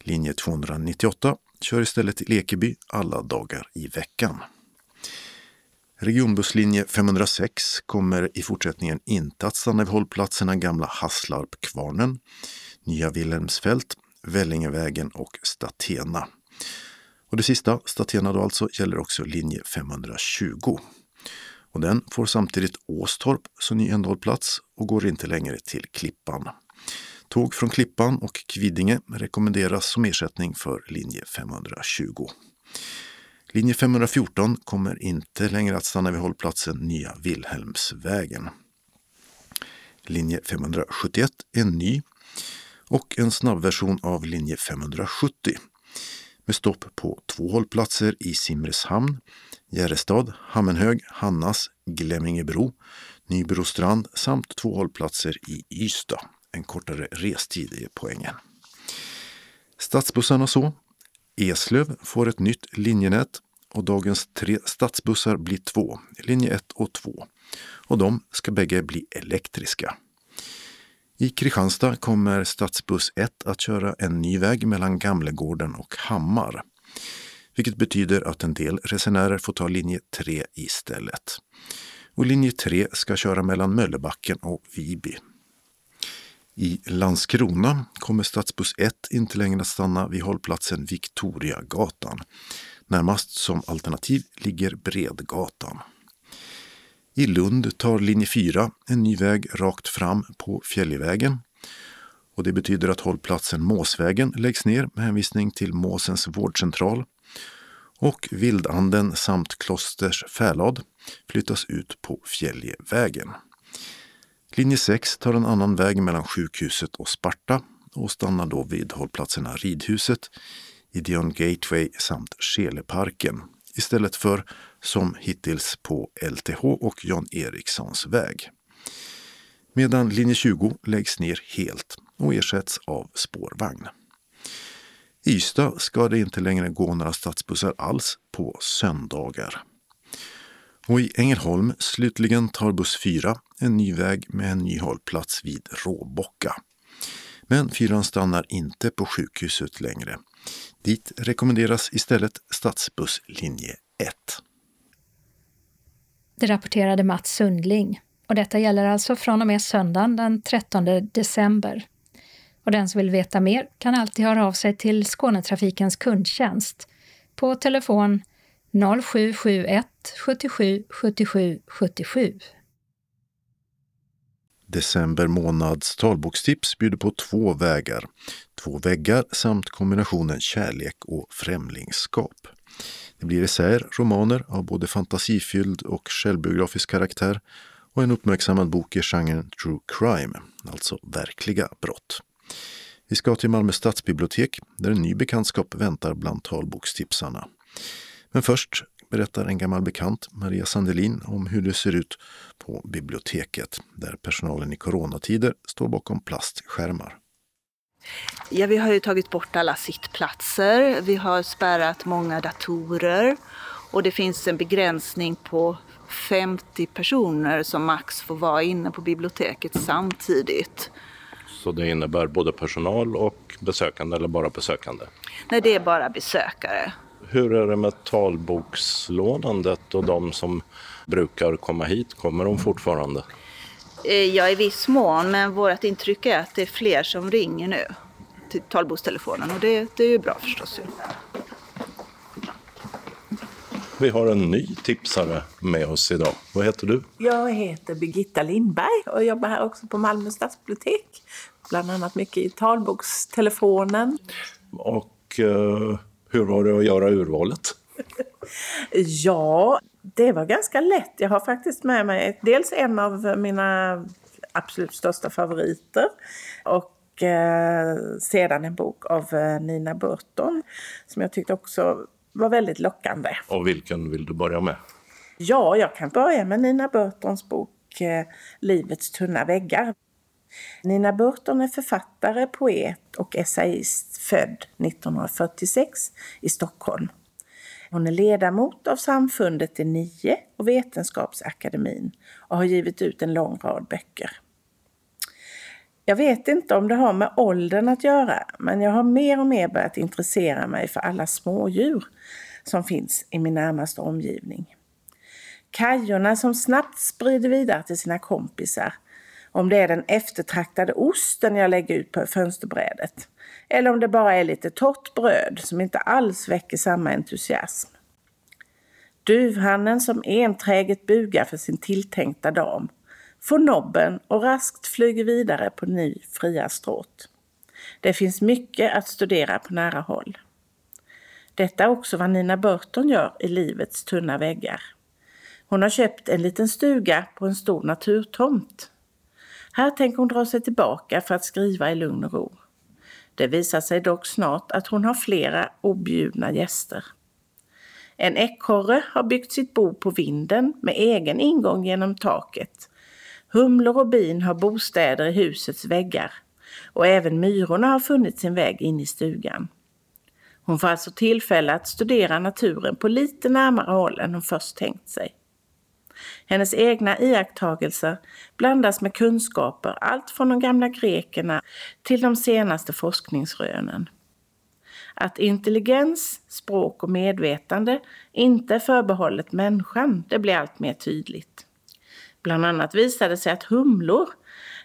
[SPEAKER 2] Linje 298 kör istället till Ekeby alla dagar i veckan. Regionbusslinje 506 kommer i fortsättningen inte att stanna vid hållplatserna Gamla Hasslarp-Kvarnen, Nya Wilhelmsfält, Vällingevägen och Statena. Och det sista, Statena då alltså, gäller också linje 520. Och den får samtidigt Åstorp som ny ändhållplats och går inte längre till Klippan. Tåg från Klippan och Kvidinge rekommenderas som ersättning för linje 520. Linje 514 kommer inte längre att stanna vid hållplatsen Nya Vilhelmsvägen. Linje 571 är ny och en snabbversion av linje 570 med stopp på två hållplatser i Simrishamn, Järrestad, Hammenhög, Hannas, Glemmingebro, Nybrostrand samt två hållplatser i Ystad. En kortare restid är poängen. Stadsbussarna så. Eslöv får ett nytt linjenät och dagens tre stadsbussar blir två, linje 1 och 2. Och de ska bägge bli elektriska. I Kristianstad kommer stadsbuss 1 att köra en ny väg mellan Gamlegården och Hammar. Vilket betyder att en del resenärer får ta linje 3 istället. Och linje 3 ska köra mellan Möllebacken och Viby. I Landskrona kommer stadsbuss 1 inte längre att stanna vid hållplatsen Victoriagatan. Närmast som alternativ ligger Bredgatan. I Lund tar linje 4 en ny väg rakt fram på Fjällivägen. Och det betyder att hållplatsen Måsvägen läggs ner med hänvisning till Måsens vårdcentral. Och Vildanden samt Klosters Färlad flyttas ut på Fjäljevägen. Linje 6 tar en annan väg mellan sjukhuset och Sparta och stannar då vid hållplatserna Ridhuset, Ideon Gateway samt Skeleparken istället för som hittills på LTH och Jan Erikssons väg. Medan linje 20 läggs ner helt och ersätts av spårvagn. I Ystad ska det inte längre gå några stadsbussar alls på söndagar. Och i Ängelholm slutligen tar buss 4 en ny väg med en ny hållplats vid Råbocka. Men fyran stannar inte på sjukhuset längre. Dit rekommenderas istället stadsbusslinje 1.
[SPEAKER 1] Det rapporterade Mats Sundling. Och detta gäller alltså från och med söndagen den 13 december. Och den som vill veta mer kan alltid höra av sig till Skånetrafikens kundtjänst på telefon 0771 77 77 77.
[SPEAKER 2] December månads talbokstips bjuder på två vägar, två väggar samt kombinationen kärlek och främlingskap. Det blir essäer, romaner av både fantasifylld och självbiografisk karaktär och en uppmärksammad bok i genren true crime, alltså verkliga brott. Vi ska till Malmö stadsbibliotek där en ny bekantskap väntar bland talbokstipsarna. Men först berättar en gammal bekant, Maria Sandelin, om hur det ser ut på biblioteket där personalen i coronatider står bakom plastskärmar.
[SPEAKER 8] Ja, vi har ju tagit bort alla sittplatser. Vi har spärrat många datorer och det finns en begränsning på 50 personer som max får vara inne på biblioteket samtidigt.
[SPEAKER 5] Så det innebär både personal och besökande eller bara besökande?
[SPEAKER 8] Nej, det är bara besökare.
[SPEAKER 5] Hur är det med talbokslånandet och de som brukar komma hit? Kommer de fortfarande?
[SPEAKER 8] Eh, ja, i viss mån, men vårt intryck är att det är fler som ringer nu till talbokstelefonen och det, det är ju bra förstås.
[SPEAKER 5] Vi har en ny tipsare med oss idag. Vad heter du?
[SPEAKER 9] Jag heter Birgitta Lindberg och jobbar här också på Malmö stadsbibliotek. Bland annat mycket i talbokstelefonen.
[SPEAKER 5] Och eh, hur var det att göra urvalet?
[SPEAKER 9] ja, det var ganska lätt. Jag har faktiskt med mig dels en av mina absolut största favoriter och och eh, sedan en bok av eh, Nina Burton som jag tyckte också var väldigt lockande.
[SPEAKER 5] Och vilken vill du börja med?
[SPEAKER 9] Ja, jag kan börja med Nina Burtons bok eh, Livets tunna väggar. Nina Burton är författare, poet och essayist född 1946 i Stockholm. Hon är ledamot av samfundet De nio och Vetenskapsakademin och har givit ut en lång rad böcker. Jag vet inte om det har med åldern att göra, men jag har mer och mer börjat intressera mig för alla smådjur som finns i min närmaste omgivning. Kajorna som snabbt sprider vidare till sina kompisar. Om det är den eftertraktade osten jag lägger ut på fönsterbrädet. Eller om det bara är lite torrt bröd som inte alls väcker samma entusiasm. Duvhannen som enträget bugar för sin tilltänkta dam får nobben och raskt flyger vidare på ny fria stråt. Det finns mycket att studera på nära håll. Detta är också vad Nina Burton gör i Livets tunna väggar. Hon har köpt en liten stuga på en stor naturtomt. Här tänker hon dra sig tillbaka för att skriva i lugn och ro. Det visar sig dock snart att hon har flera objudna gäster. En ekorre har byggt sitt bo på vinden med egen ingång genom taket. Humlor och bin har bostäder i husets väggar och även myrorna har funnit sin väg in i stugan. Hon får alltså tillfälle att studera naturen på lite närmare håll än hon först tänkt sig. Hennes egna iakttagelser blandas med kunskaper, allt från de gamla grekerna till de senaste forskningsrönen. Att intelligens, språk och medvetande inte är förbehållet människan, det blir allt mer tydligt. Bland annat visar det sig att humlor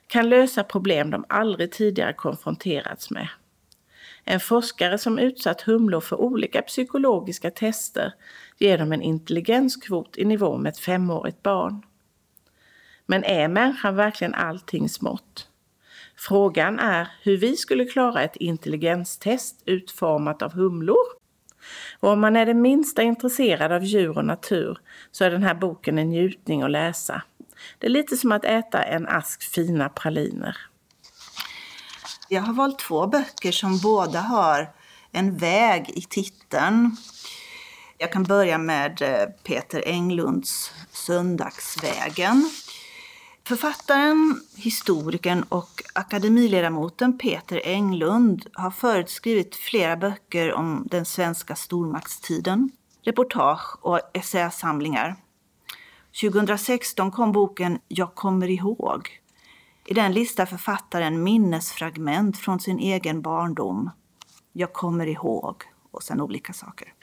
[SPEAKER 9] kan lösa problem de aldrig tidigare konfronterats med. En forskare som utsatt humlor för olika psykologiska tester ger dem en intelligenskvot i nivå med ett femårigt barn. Men är människan verkligen allting smått? Frågan är hur vi skulle klara ett intelligenstest utformat av humlor. Och om man är det minsta intresserad av djur och natur så är den här boken en njutning att läsa. Det är lite som att äta en ask fina praliner.
[SPEAKER 8] Jag har valt två böcker som båda har en väg i titeln. Jag kan börja med eh, Peter Englunds Söndagsvägen. Författaren, historikern och akademiledamoten Peter Englund har förut skrivit flera böcker om den svenska stormaktstiden, reportage och essäsamlingar. 2016 kom boken Jag kommer ihåg. I den listar författaren minnesfragment från sin egen barndom. Jag kommer ihåg och sen olika saker.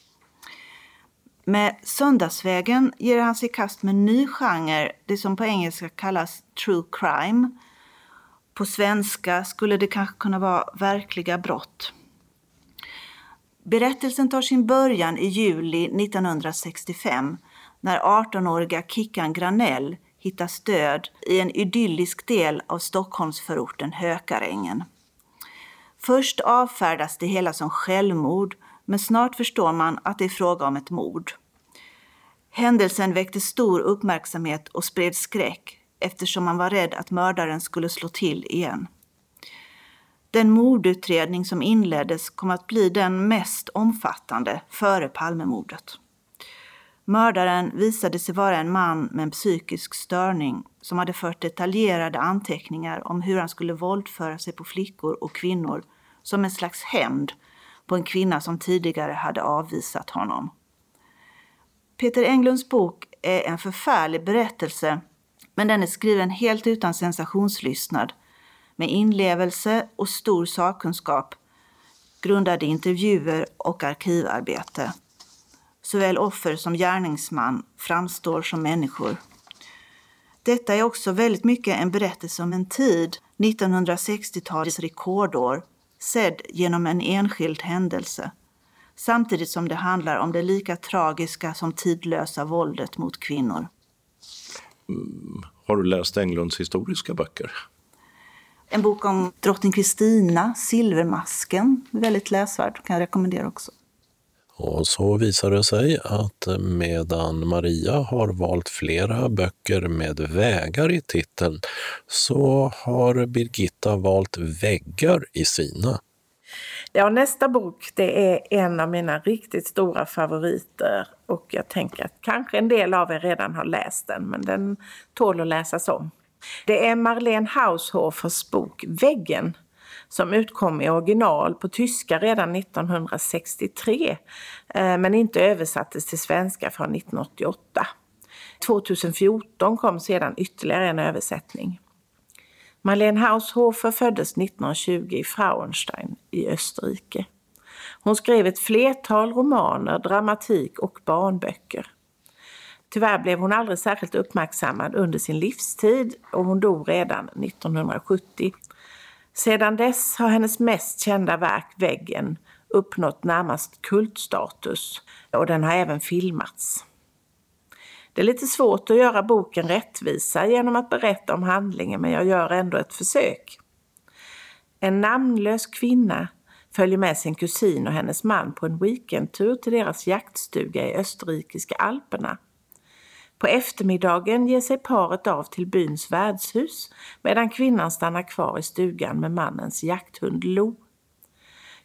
[SPEAKER 8] Med Söndagsvägen ger han sig i kast med en ny genre, det som på engelska kallas true crime. På svenska skulle det kanske kunna vara verkliga brott. Berättelsen tar sin början i juli 1965 när 18-åriga Kickan Granell hittas död i en idyllisk del av Stockholmsförorten Hökarängen. Först avfärdas det hela som självmord men snart förstår man att det är fråga om ett mord. Händelsen väckte stor uppmärksamhet och spred skräck eftersom man var rädd att mördaren skulle slå till igen. Den mordutredning som inleddes kom att bli den mest omfattande före Palmemordet. Mördaren visade sig vara en man med en psykisk störning som hade fört detaljerade anteckningar om hur han skulle våldföra sig på flickor och kvinnor som en slags hämnd på en kvinna som tidigare hade avvisat honom. Peter Englunds bok är en förfärlig berättelse men den är skriven helt utan sensationslystnad med inlevelse och stor sakkunskap grundad i intervjuer och arkivarbete. Såväl offer som gärningsman framstår som människor. Detta är också väldigt mycket en berättelse om en tid, 1960-talets rekordår, sedd genom en enskild händelse. Samtidigt som det handlar om det lika tragiska som tidlösa våldet mot kvinnor.
[SPEAKER 5] Mm. Har du läst Englunds historiska böcker?
[SPEAKER 8] En bok om drottning Kristina, Silvermasken, väldigt läsvärd, kan jag rekommendera också.
[SPEAKER 5] Och så visar det sig att medan Maria har valt flera böcker med vägar i titeln så har Birgitta valt väggar i sina.
[SPEAKER 9] Ja, nästa bok det är en av mina riktigt stora favoriter och jag tänker att kanske en del av er redan har läst den, men den tål att läsas om. Det är Marlene Haushofers bok Väggen som utkom i original på tyska redan 1963 eh, men inte översattes till svenska förrän 1988. 2014 kom sedan ytterligare en översättning. Marlene Haushofer föddes 1920 i Frauenstein i Österrike. Hon skrev ett flertal romaner, dramatik och barnböcker. Tyvärr blev hon aldrig särskilt uppmärksammad under sin livstid och hon dog redan 1970. Sedan dess har hennes mest kända verk, Väggen, uppnått närmast kultstatus och den har även filmats. Det är lite svårt att göra boken rättvisa genom att berätta om handlingen men jag gör ändå ett försök. En namnlös kvinna följer med sin kusin och hennes man på en weekendtur till deras jaktstuga i österrikiska alperna. På eftermiddagen ger sig paret av till byns värdshus medan kvinnan stannar kvar i stugan med mannens jakthund Lo.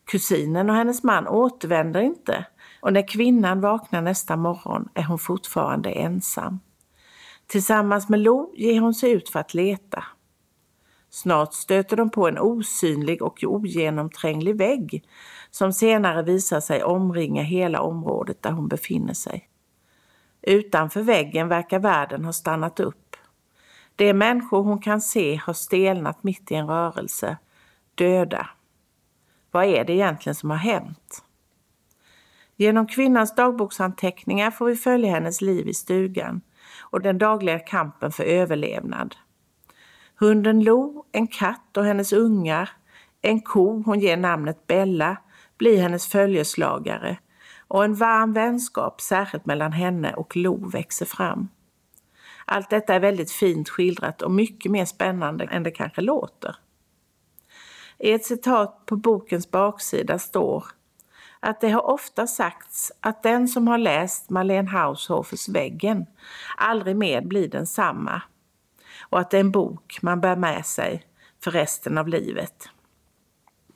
[SPEAKER 9] Kusinen och hennes man återvänder inte och när kvinnan vaknar nästa morgon är hon fortfarande ensam. Tillsammans med Lo ger hon sig ut för att leta. Snart stöter de på en osynlig och ogenomtränglig vägg som senare visar sig omringa hela området där hon befinner sig. Utanför väggen verkar världen ha stannat upp. De människor hon kan se har stelnat mitt i en rörelse, döda. Vad är det egentligen som har hänt? Genom kvinnans dagboksanteckningar får vi följa hennes liv i stugan och den dagliga kampen för överlevnad. Hunden Lo, en katt och hennes ungar, en ko hon ger namnet Bella, blir hennes följeslagare och en varm vänskap, särskilt mellan henne och Lo, växer fram. Allt detta är väldigt fint skildrat och mycket mer spännande än det kanske låter. I ett citat på bokens baksida står att det har ofta sagts att den som har läst Marlene Haushofers Väggen aldrig mer blir densamma och att det är en bok man bär med sig för resten av livet.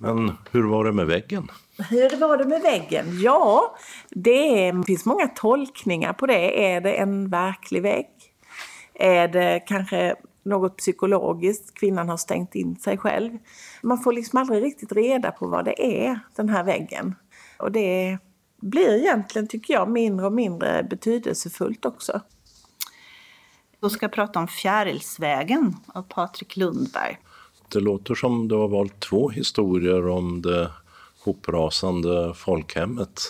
[SPEAKER 5] Men hur var det med väggen?
[SPEAKER 9] Hur var det med väggen? Ja, det finns många tolkningar på det. Är det en verklig vägg? Är det kanske något psykologiskt, kvinnan har stängt in sig själv. Man får liksom aldrig riktigt reda på vad det är, den här väggen. Och det blir egentligen, tycker jag, mindre och mindre betydelsefullt också.
[SPEAKER 8] Då ska jag prata om Fjärilsvägen av Patrik Lundberg.
[SPEAKER 5] Det låter som du har valt två historier om det hoprasande folkhemmet.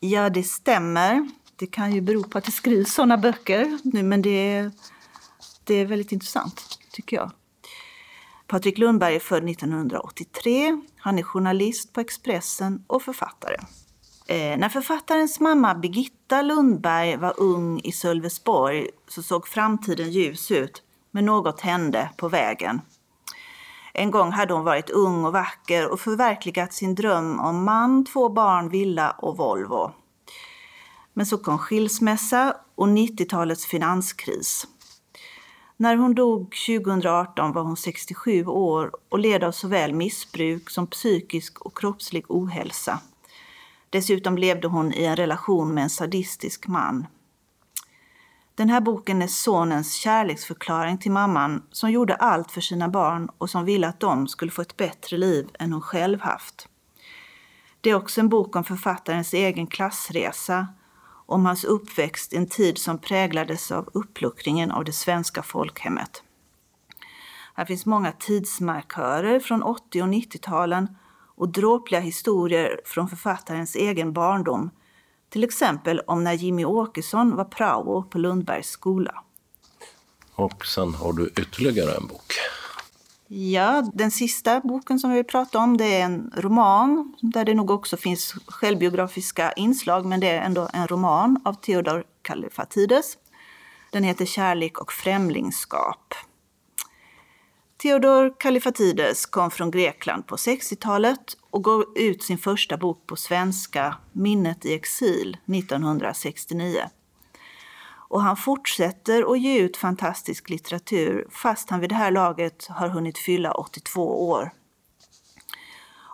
[SPEAKER 8] Ja, det stämmer. Det kan ju bero på att det skrivs sådana böcker nu, men det, det är väldigt intressant, tycker jag. Patrik Lundberg är född 1983. Han är journalist på Expressen och författare. Eh, när författarens mamma Birgitta Lundberg var ung i Sölvesborg så såg framtiden ljus ut, men något hände på vägen. En gång hade hon varit ung och vacker och förverkligat sin dröm om man, två barn, villa och Volvo. Men så kom skilsmässa och 90-talets finanskris. När hon dog 2018 var hon 67 år och led av såväl missbruk som psykisk och kroppslig ohälsa. Dessutom levde hon i en relation med en sadistisk man. Den här boken är sonens kärleksförklaring till mamman som gjorde allt för sina barn och som ville att de skulle få ett bättre liv än hon själv haft. Det är också en bok om författarens egen klassresa, om hans uppväxt i en tid som präglades av uppluckringen av det svenska folkhemmet. Här finns många tidsmarkörer från 80 och 90-talen och dråpliga historier från författarens egen barndom till exempel om när Jimmy Åkesson var prao på Lundbergs skola.
[SPEAKER 5] Och sen har du ytterligare en bok.
[SPEAKER 8] Ja, den sista boken som vi vill prata om det är en roman där det nog också finns självbiografiska inslag men det är ändå en roman av Theodor Kallifatides. Den heter Kärlek och främlingskap. Theodor Kalifatides kom från Grekland på 60-talet och gav ut sin första bok på svenska, Minnet i exil, 1969. Och han fortsätter att ge ut fantastisk litteratur fast han vid det här laget har hunnit fylla 82 år.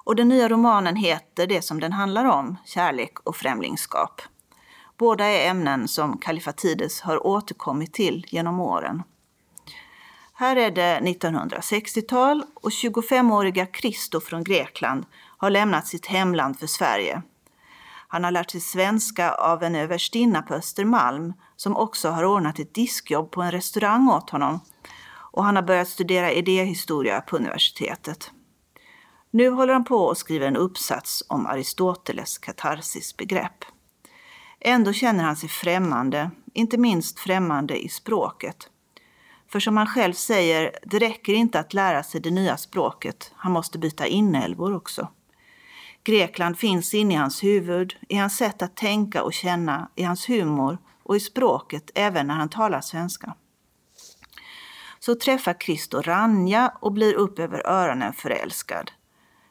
[SPEAKER 8] Och den nya romanen heter det som den handlar om, kärlek och främlingskap. Båda är ämnen som Kalifatides har återkommit till genom åren. Här är det 1960-tal och 25-åriga Christo från Grekland har lämnat sitt hemland för Sverige. Han har lärt sig svenska av en överstinna på Östermalm som också har ordnat ett diskjobb på en restaurang åt honom och han har börjat studera idéhistoria på universitetet. Nu håller han på att skriva en uppsats om Aristoteles katarsisbegrepp. Ändå känner han sig främmande, inte minst främmande i språket. För som han själv säger, det räcker inte att lära sig det nya språket, han måste byta inälvor också. Grekland finns inne i hans huvud, i hans sätt att tänka och känna, i hans humor och i språket även när han talar svenska. Så träffar Christo Ranja och blir upp över öronen förälskad.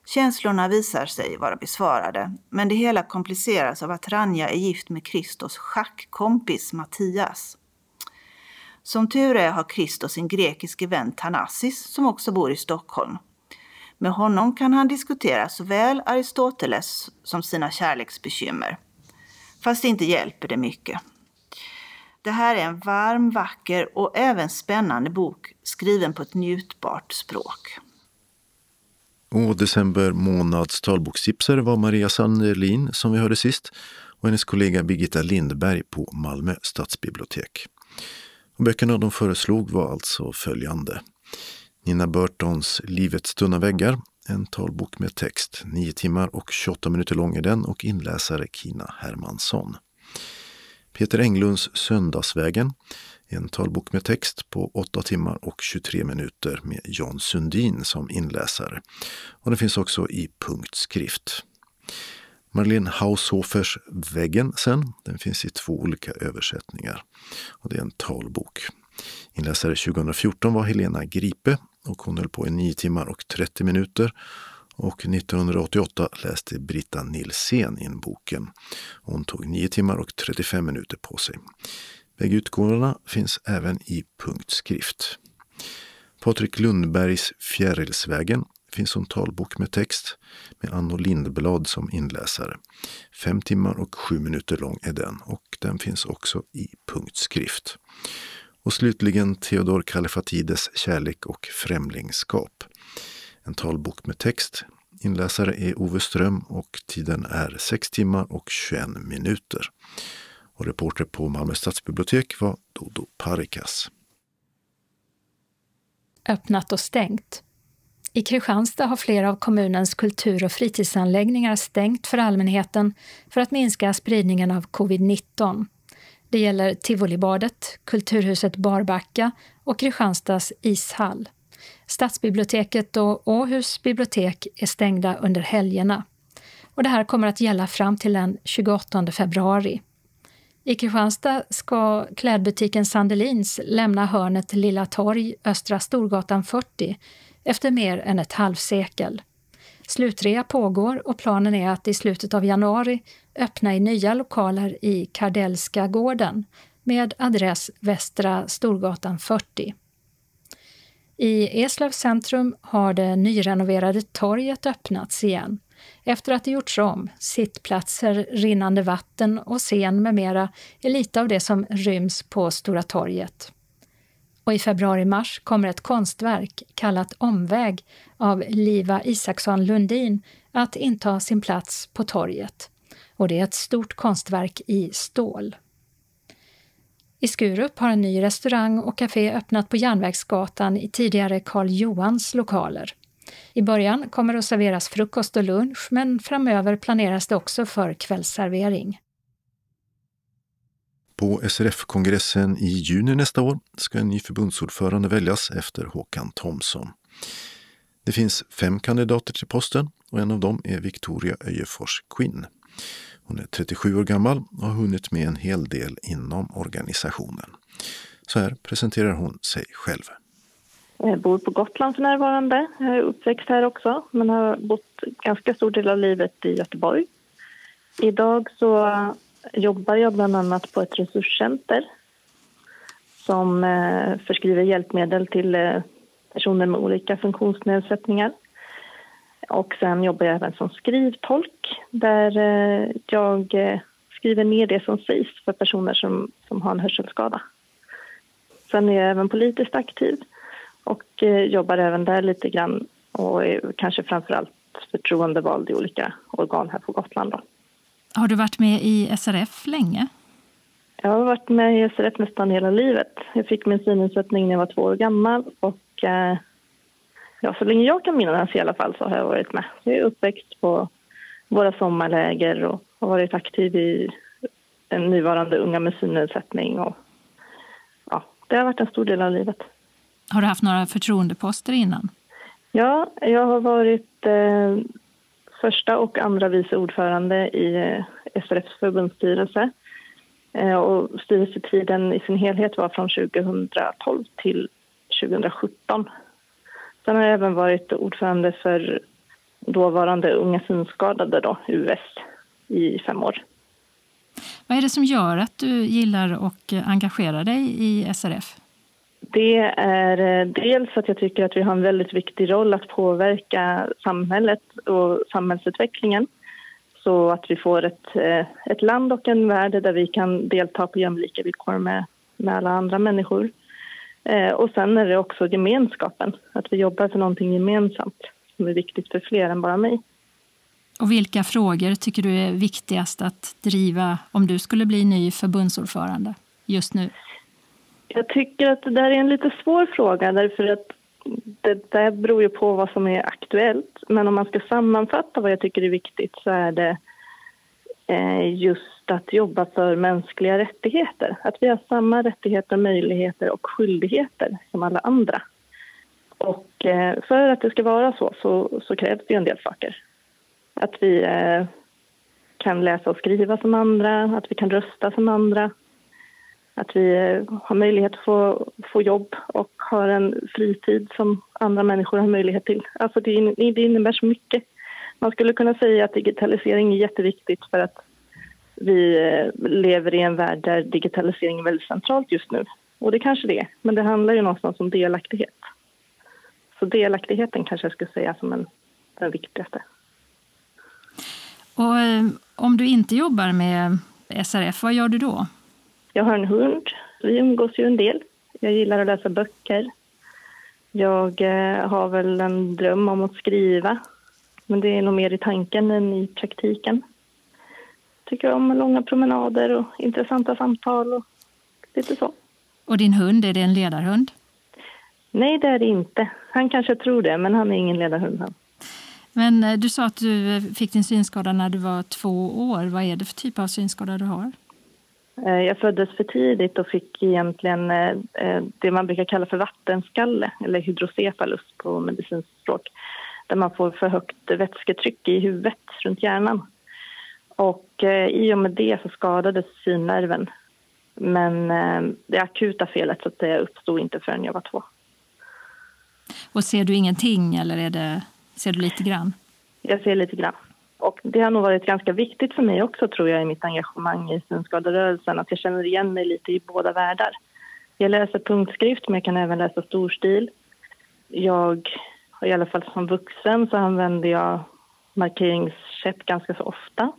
[SPEAKER 8] Känslorna visar sig vara besvarade, men det hela kompliceras av att Ranja är gift med Christos schackkompis Mattias. Som tur är har Kristos sin grekiske vän Tanassis som också bor i Stockholm. Med honom kan han diskutera såväl Aristoteles som sina kärleksbekymmer. Fast inte hjälper det mycket. Det här är en varm, vacker och även spännande bok skriven på ett njutbart språk.
[SPEAKER 2] Och december månads talbokstipsare var Maria Sandelin som vi hörde sist och hennes kollega Birgitta Lindberg på Malmö stadsbibliotek. Och böckerna de föreslog var alltså följande. Nina Burtons Livets tunna väggar, en talbok med text. 9 timmar och 28 minuter lång är den och inläsare Kina Hermansson. Peter Englunds Söndagsvägen, en talbok med text på 8 timmar och 23 minuter med Jan Sundin som inläsare. Och den finns också i punktskrift. Marlene Haushofers Väggen sen, den finns i två olika översättningar. Och det är en talbok. Inläsare 2014 var Helena Gripe och hon höll på i 9 timmar och 30 minuter. Och 1988 läste Britta Nilsén in boken. Hon tog 9 timmar och 35 minuter på sig. Bägge utgåvorna finns även i punktskrift. Patrik Lundbergs Fjärilsvägen finns som talbok med text med Anno Lindblad som inläsare. Fem timmar och sju minuter lång är den och den finns också i punktskrift. Och slutligen Theodor Kalifatides Kärlek och främlingskap. En talbok med text. Inläsare är Ove Ström och tiden är 6 timmar och 21 minuter. Och reporter på Malmö stadsbibliotek var Dodo Parikas.
[SPEAKER 1] Öppnat och stängt. I Kristianstad har flera av kommunens kultur och fritidsanläggningar stängt för allmänheten för att minska spridningen av covid-19. Det gäller Tivolibadet, Kulturhuset Barbacka och Kristianstads ishall. Stadsbiblioteket och Åhus bibliotek är stängda under helgerna. Och det här kommer att gälla fram till den 28 februari. I Kristianstad ska klädbutiken Sandelins lämna hörnet Lilla torg, Östra Storgatan 40 efter mer än ett halvsekel. Slutrea pågår och planen är att i slutet av januari öppna i nya lokaler i Kardellska gården med adress Västra Storgatan 40. I Eslövs centrum har det nyrenoverade torget öppnats igen efter att det gjorts om. Sittplatser, rinnande vatten och scen med mera är lite av det som ryms på Stora torget. Och i februari-mars kommer ett konstverk kallat Omväg av Liva Isaksson Lundin att inta sin plats på torget. Och det är ett stort konstverk i stål. I Skurup har en ny restaurang och café öppnat på Järnvägsgatan i tidigare Karl Johans lokaler. I början kommer det att serveras frukost och lunch, men framöver planeras det också för kvällsservering.
[SPEAKER 2] På SRF-kongressen i juni nästa år ska en ny förbundsordförande väljas efter Håkan Thomsson. Det finns fem kandidater till posten och en av dem är Victoria Öjefors Quinn. Hon är 37 år gammal och har hunnit med en hel del inom organisationen. Så här presenterar hon sig själv.
[SPEAKER 10] Jag bor på Gotland för närvarande. Jag är uppväxt här också, men har bott ganska stor del av livet i Göteborg. Idag så jobbar jag bland annat på ett resurscenter som eh, förskriver hjälpmedel till eh, personer med olika funktionsnedsättningar. Och sen jobbar jag även som skrivtolk där eh, jag skriver ner det som sägs för personer som, som har en hörselskada. Sen är jag även politiskt aktiv och jobbar även där lite grann och är kanske framför allt förtroendevald i olika organ här på Gotland. Då.
[SPEAKER 1] Har du varit med i SRF länge?
[SPEAKER 10] Jag har varit med i SRF nästan hela livet. Jag fick min synnedsättning när jag var två år gammal och eh, ja, så länge jag kan minnas i alla fall så har jag varit med. Jag är uppväxt på våra sommarläger och har varit aktiv i den nuvarande Unga med synnedsättning. Och, ja, det har varit en stor del av livet.
[SPEAKER 1] Har du haft några förtroendeposter innan?
[SPEAKER 10] Ja, jag har varit eh, första och andra vice ordförande i eh, SRFs förbundsstyrelse. Eh, och styrelsetiden i sin helhet var från 2012 till 2017. Sen har jag även varit ordförande för dåvarande Unga synskadade, då, US, i fem år.
[SPEAKER 1] Vad är det som gör att du gillar och engagerar dig i SRF?
[SPEAKER 10] Det är eh, dels att jag tycker att vi har en väldigt viktig roll att påverka samhället och samhällsutvecklingen så att vi får ett, eh, ett land och en värld där vi kan delta på jämlika villkor med, med alla andra människor. Eh, och sen är det också gemenskapen, att vi jobbar för någonting gemensamt som är viktigt för fler än bara mig.
[SPEAKER 1] Och vilka frågor tycker du är viktigast att driva om du skulle bli ny förbundsordförande just nu?
[SPEAKER 10] Jag tycker att det där är en lite svår fråga därför att det där beror ju på vad som är aktuellt. Men om man ska sammanfatta vad jag tycker är viktigt så är det eh, just att jobba för mänskliga rättigheter. Att vi har samma rättigheter, möjligheter och skyldigheter som alla andra. Och eh, för att det ska vara så, så, så krävs det en del saker. Att vi eh, kan läsa och skriva som andra, att vi kan rösta som andra, att vi eh, har möjlighet att få, få jobb och har en fritid som andra människor har möjlighet till. Alltså det, det innebär så mycket. Man skulle kunna säga att digitalisering är jätteviktigt för att vi eh, lever i en värld där digitalisering är väldigt centralt just nu. Och det kanske det är, men det handlar ju någonstans om delaktighet. Så delaktigheten kanske jag skulle säga som en, den viktigaste.
[SPEAKER 1] Och eh, om du inte jobbar med SRF, vad gör du då?
[SPEAKER 10] Jag har en hund. Vi umgås ju en del. Jag gillar att läsa böcker. Jag eh, har väl en dröm om att skriva. Men det är nog mer i tanken än i praktiken. Tycker om långa promenader och intressanta samtal och lite så.
[SPEAKER 1] Och din hund, är det en ledarhund?
[SPEAKER 10] Nej, det är det inte. Han kanske tror det, men han är ingen ledarhund. Han.
[SPEAKER 1] Men eh, du sa att du fick din synskada när du var två år. Vad är det för typ av synskada du har?
[SPEAKER 10] Eh, jag föddes för tidigt och fick egentligen eh, eh, det man brukar kalla för vattenskalle, eller hydrocefalus på medicinskt språk, där man får för högt vätsketryck i huvudet runt hjärnan. Och i och med det så skadades synnerven. Men det akuta felet så att säga, uppstod inte förrän jag var två.
[SPEAKER 1] Och ser du ingenting eller är det, ser du lite grann?
[SPEAKER 10] Jag ser lite grann. Och det har nog varit ganska viktigt för mig också tror jag i mitt engagemang i synskaderörelsen att jag känner igen mig lite i båda världar. Jag läser punktskrift men jag kan även läsa storstil. Jag, i alla fall som vuxen så använder jag markeringskäpp ganska så ofta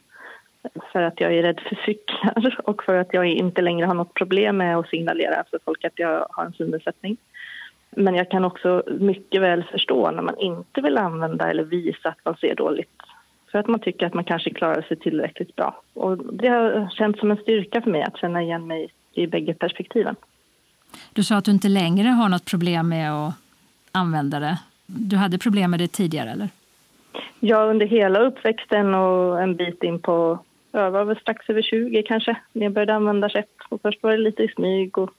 [SPEAKER 10] för att jag är rädd för cyklar och för att jag inte längre har något problem med att signalera för folk att jag har en synnedsättning. Men jag kan också mycket väl förstå när man inte vill använda eller visa att man ser dåligt för att man tycker att man kanske klarar sig tillräckligt bra. Och det har känts som en styrka för mig att känna igen mig i bägge perspektiven.
[SPEAKER 1] Du sa att du inte längre har något problem med att använda det. Du hade problem med det tidigare, eller?
[SPEAKER 10] Ja, under hela uppväxten och en bit in på, jag var väl strax över 20 kanske, när jag började använda käpp. Och först var det lite i smyg och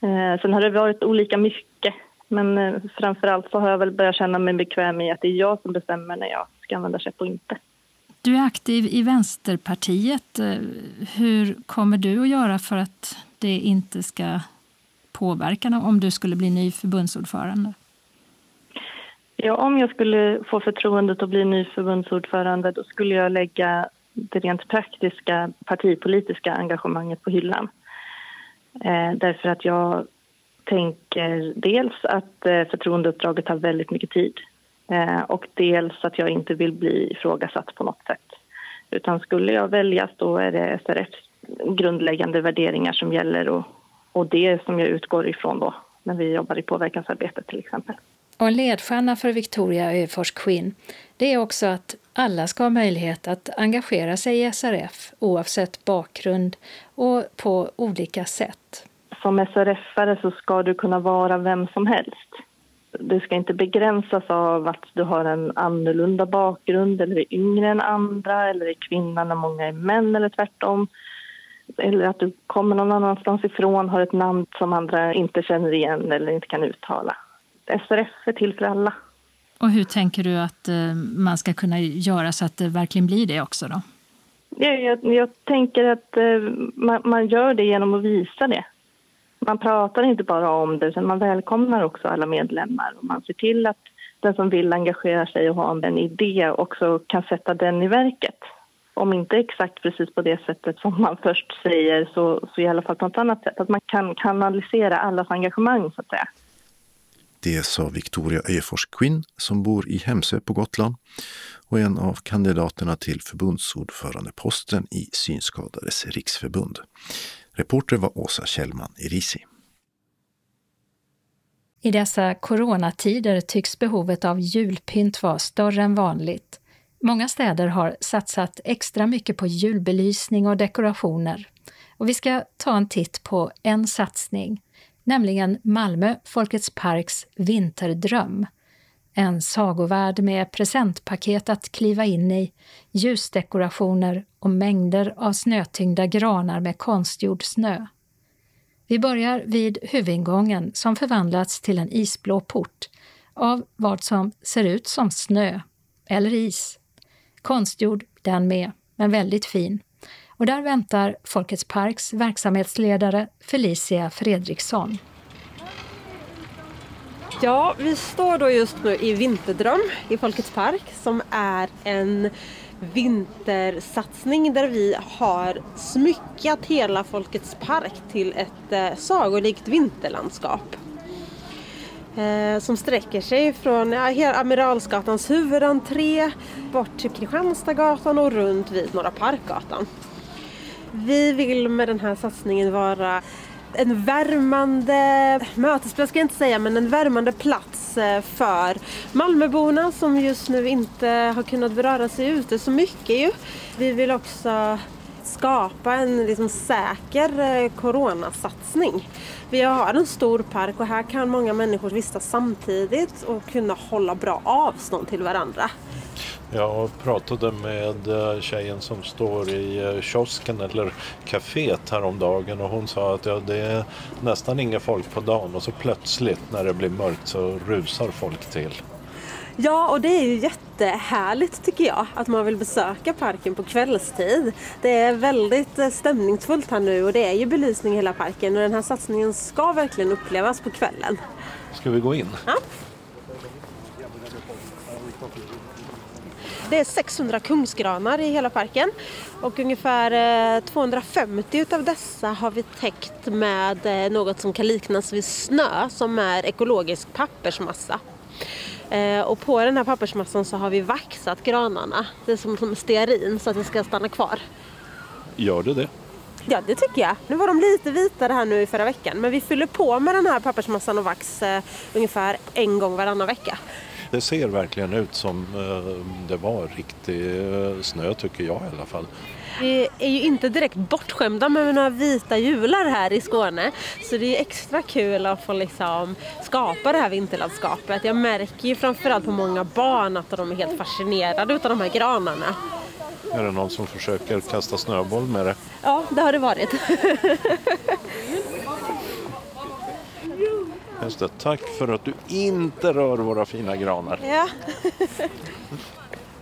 [SPEAKER 10] eh, sen har det varit olika mycket. Men eh, framför allt så har jag väl börjat känna mig bekväm i att det är jag som bestämmer när jag ska använda käpp och inte.
[SPEAKER 1] Du är aktiv i Vänsterpartiet. Hur kommer du att göra för att det inte ska påverkan om du skulle bli ny förbundsordförande?
[SPEAKER 10] Ja, om jag skulle få förtroendet att bli ny förbundsordförande då skulle jag lägga det rent praktiska partipolitiska engagemanget på hyllan. Eh, därför att jag tänker dels att eh, förtroendeuppdraget tar väldigt mycket tid eh, och dels att jag inte vill bli ifrågasatt på något sätt. Utan skulle jag väljas då är det SRFs grundläggande värderingar som gäller och, och det som jag utgår ifrån då när vi jobbar i påverkansarbetet till exempel.
[SPEAKER 1] Och en ledstjärna för Victoria Öfors Quinn det är också att alla ska ha möjlighet att engagera sig i SRF oavsett bakgrund och på olika sätt.
[SPEAKER 10] Som SRF-are så ska du kunna vara vem som helst. Du ska inte begränsas av att du har en annorlunda bakgrund eller är yngre än andra eller är kvinna när många är män eller tvärtom. Eller att du kommer någon annanstans ifrån, har ett namn som andra inte känner igen eller inte kan uttala. SRF är till för alla.
[SPEAKER 1] Och hur tänker du att eh, man ska kunna göra så att det verkligen blir det också då?
[SPEAKER 10] Jag, jag, jag tänker att eh, man, man, gör det genom att visa det. Man pratar inte bara om det, utan man välkomnar också alla medlemmar. Och man ser till att den som vill engagera sig och ha en idé också kan sätta den i verket. Om inte exakt precis på det sättet som man först säger så, så i alla fall på ett annat sätt. Att man kan kanalisera allas engagemang så att säga.
[SPEAKER 2] Det sa Victoria Öfors Quinn som bor i Hemsö på Gotland och en av kandidaterna till förbundsordförandeposten i Synskadades riksförbund. Reporter var Åsa Kjellman Irisi.
[SPEAKER 1] I dessa coronatider tycks behovet av julpynt vara större än vanligt. Många städer har satsat extra mycket på julbelysning och dekorationer. Och vi ska ta en titt på en satsning nämligen Malmö Folkets Parks Vinterdröm. En sagovärld med presentpaket att kliva in i, ljusdekorationer och mängder av snötyngda granar med konstgjord snö. Vi börjar vid huvudingången som förvandlats till en isblå port av vad som ser ut som snö eller is. Konstgjord den med, men väldigt fin. Och där väntar Folkets Parks verksamhetsledare Felicia Fredriksson.
[SPEAKER 11] Ja, vi står då just nu i Vinterdröm i Folkets Park som är en vintersatsning där vi har smyckat hela Folkets Park till ett eh, sagolikt vinterlandskap. Eh, som sträcker sig från ja, Amiralsgatans huvudentré bort till Kristianstadsgatan och runt vid Norra Parkgatan. Vi vill med den här satsningen vara en värmande mötesplats ska jag inte säga men en värmande plats eh, för Malmöborna som just nu inte har kunnat röra sig ute så mycket ju. Vi vill också skapa en liksom säker eh, coronasatsning. Vi har en stor park och här kan många människor vistas samtidigt och kunna hålla bra avstånd till varandra.
[SPEAKER 12] Jag pratade med eh, tjejen som står i eh, kiosken eller kaféet häromdagen och hon sa att ja, det är nästan inget folk på dagen och så plötsligt när det blir mörkt så rusar folk till.
[SPEAKER 11] Ja, och det är ju jättehärligt tycker jag att man vill besöka parken på kvällstid. Det är väldigt eh, stämningsfullt här nu och det är ju belysning i hela parken och den här satsningen ska verkligen upplevas på kvällen.
[SPEAKER 12] Ska vi gå in?
[SPEAKER 11] Ja. Det är 600 kungsgranar i hela parken och ungefär 250 eh, av dessa har vi täckt med eh, något som kan liknas vid snö som är ekologisk pappersmassa. Eh, och på den här pappersmassan så har vi vaxat granarna. Det är som stearin så att det ska stanna kvar.
[SPEAKER 12] Gör det det?
[SPEAKER 11] Ja, det tycker jag. Nu var de lite vitare här nu i förra veckan. Men vi fyller på med den här pappersmassan och vax eh, ungefär en gång varannan vecka.
[SPEAKER 12] Det ser verkligen ut som eh, det var riktig eh, snö tycker jag i alla fall.
[SPEAKER 11] Vi är ju inte direkt bortskämda med några vita jular här i Skåne. Så det är extra kul att få liksom skapa det här vinterlandskapet. Jag märker ju framförallt på många barn att de är helt fascinerade av de här granarna.
[SPEAKER 12] Är det någon som försöker kasta snöboll med det?
[SPEAKER 11] Ja, det har det varit.
[SPEAKER 12] Just det, tack för att du inte rör våra fina granar.
[SPEAKER 11] Ja.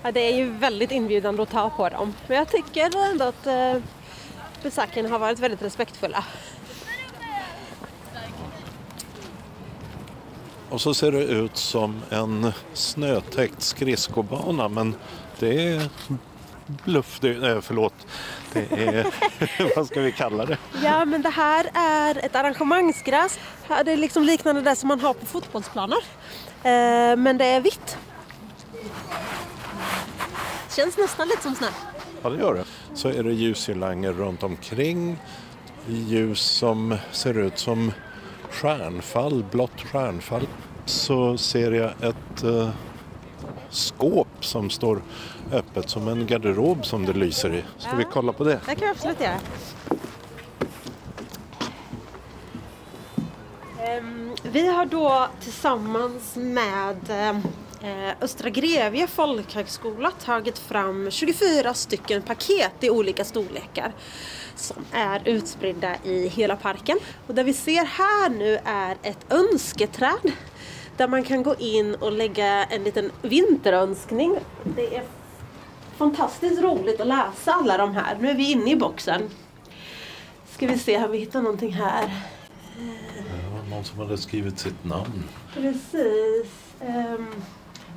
[SPEAKER 11] ja, det är ju väldigt inbjudande att ta på dem. Men jag tycker ändå att eh, besökarna har varit väldigt respektfulla.
[SPEAKER 12] Och så ser det ut som en snötäckt skridskobana men det är bluff, det, nej, förlåt, det är, vad ska vi kalla det?
[SPEAKER 11] Ja men det här är ett arrangemangsgräs. Det är liksom liknande det som man har på fotbollsplaner. Eh, men det är vitt. Känns nästan lite som snö.
[SPEAKER 12] Ja det gör det. Så är det ljusgirlanger runt omkring. Ljus som ser ut som stjärnfall, blått stjärnfall. Så ser jag ett eh, skåp som står öppet som en garderob som det lyser i. Ska ja. vi kolla på det?
[SPEAKER 11] Det kan vi absolut göra. Um, vi har då tillsammans med uh, Östra Grevie folkhögskola tagit fram 24 stycken paket i olika storlekar som är utspridda i hela parken. Och det vi ser här nu är ett önsketräd där man kan gå in och lägga en liten vinterönskning. Det är fantastiskt roligt att läsa alla de här. Nu är vi inne i boxen. Ska vi se, har vi hittat någonting här?
[SPEAKER 12] Var någon som hade skrivit sitt namn.
[SPEAKER 11] Precis. Um,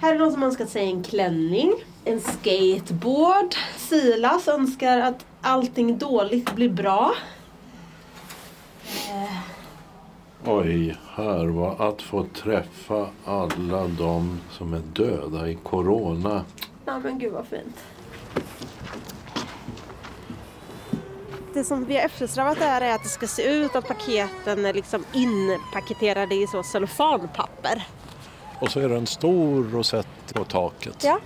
[SPEAKER 11] här är någon som önskar sig en klänning, en skateboard. Silas önskar att allting dåligt blir bra.
[SPEAKER 12] Uh, Oj, här var att få träffa alla de som är döda i corona.
[SPEAKER 11] Ja men gud vad fint. Det som vi har eftersträvat är att det ska se ut att paketen är liksom inpaketerade i så cellofanpapper.
[SPEAKER 12] Och så är det en stor rosett på taket.
[SPEAKER 11] Ja.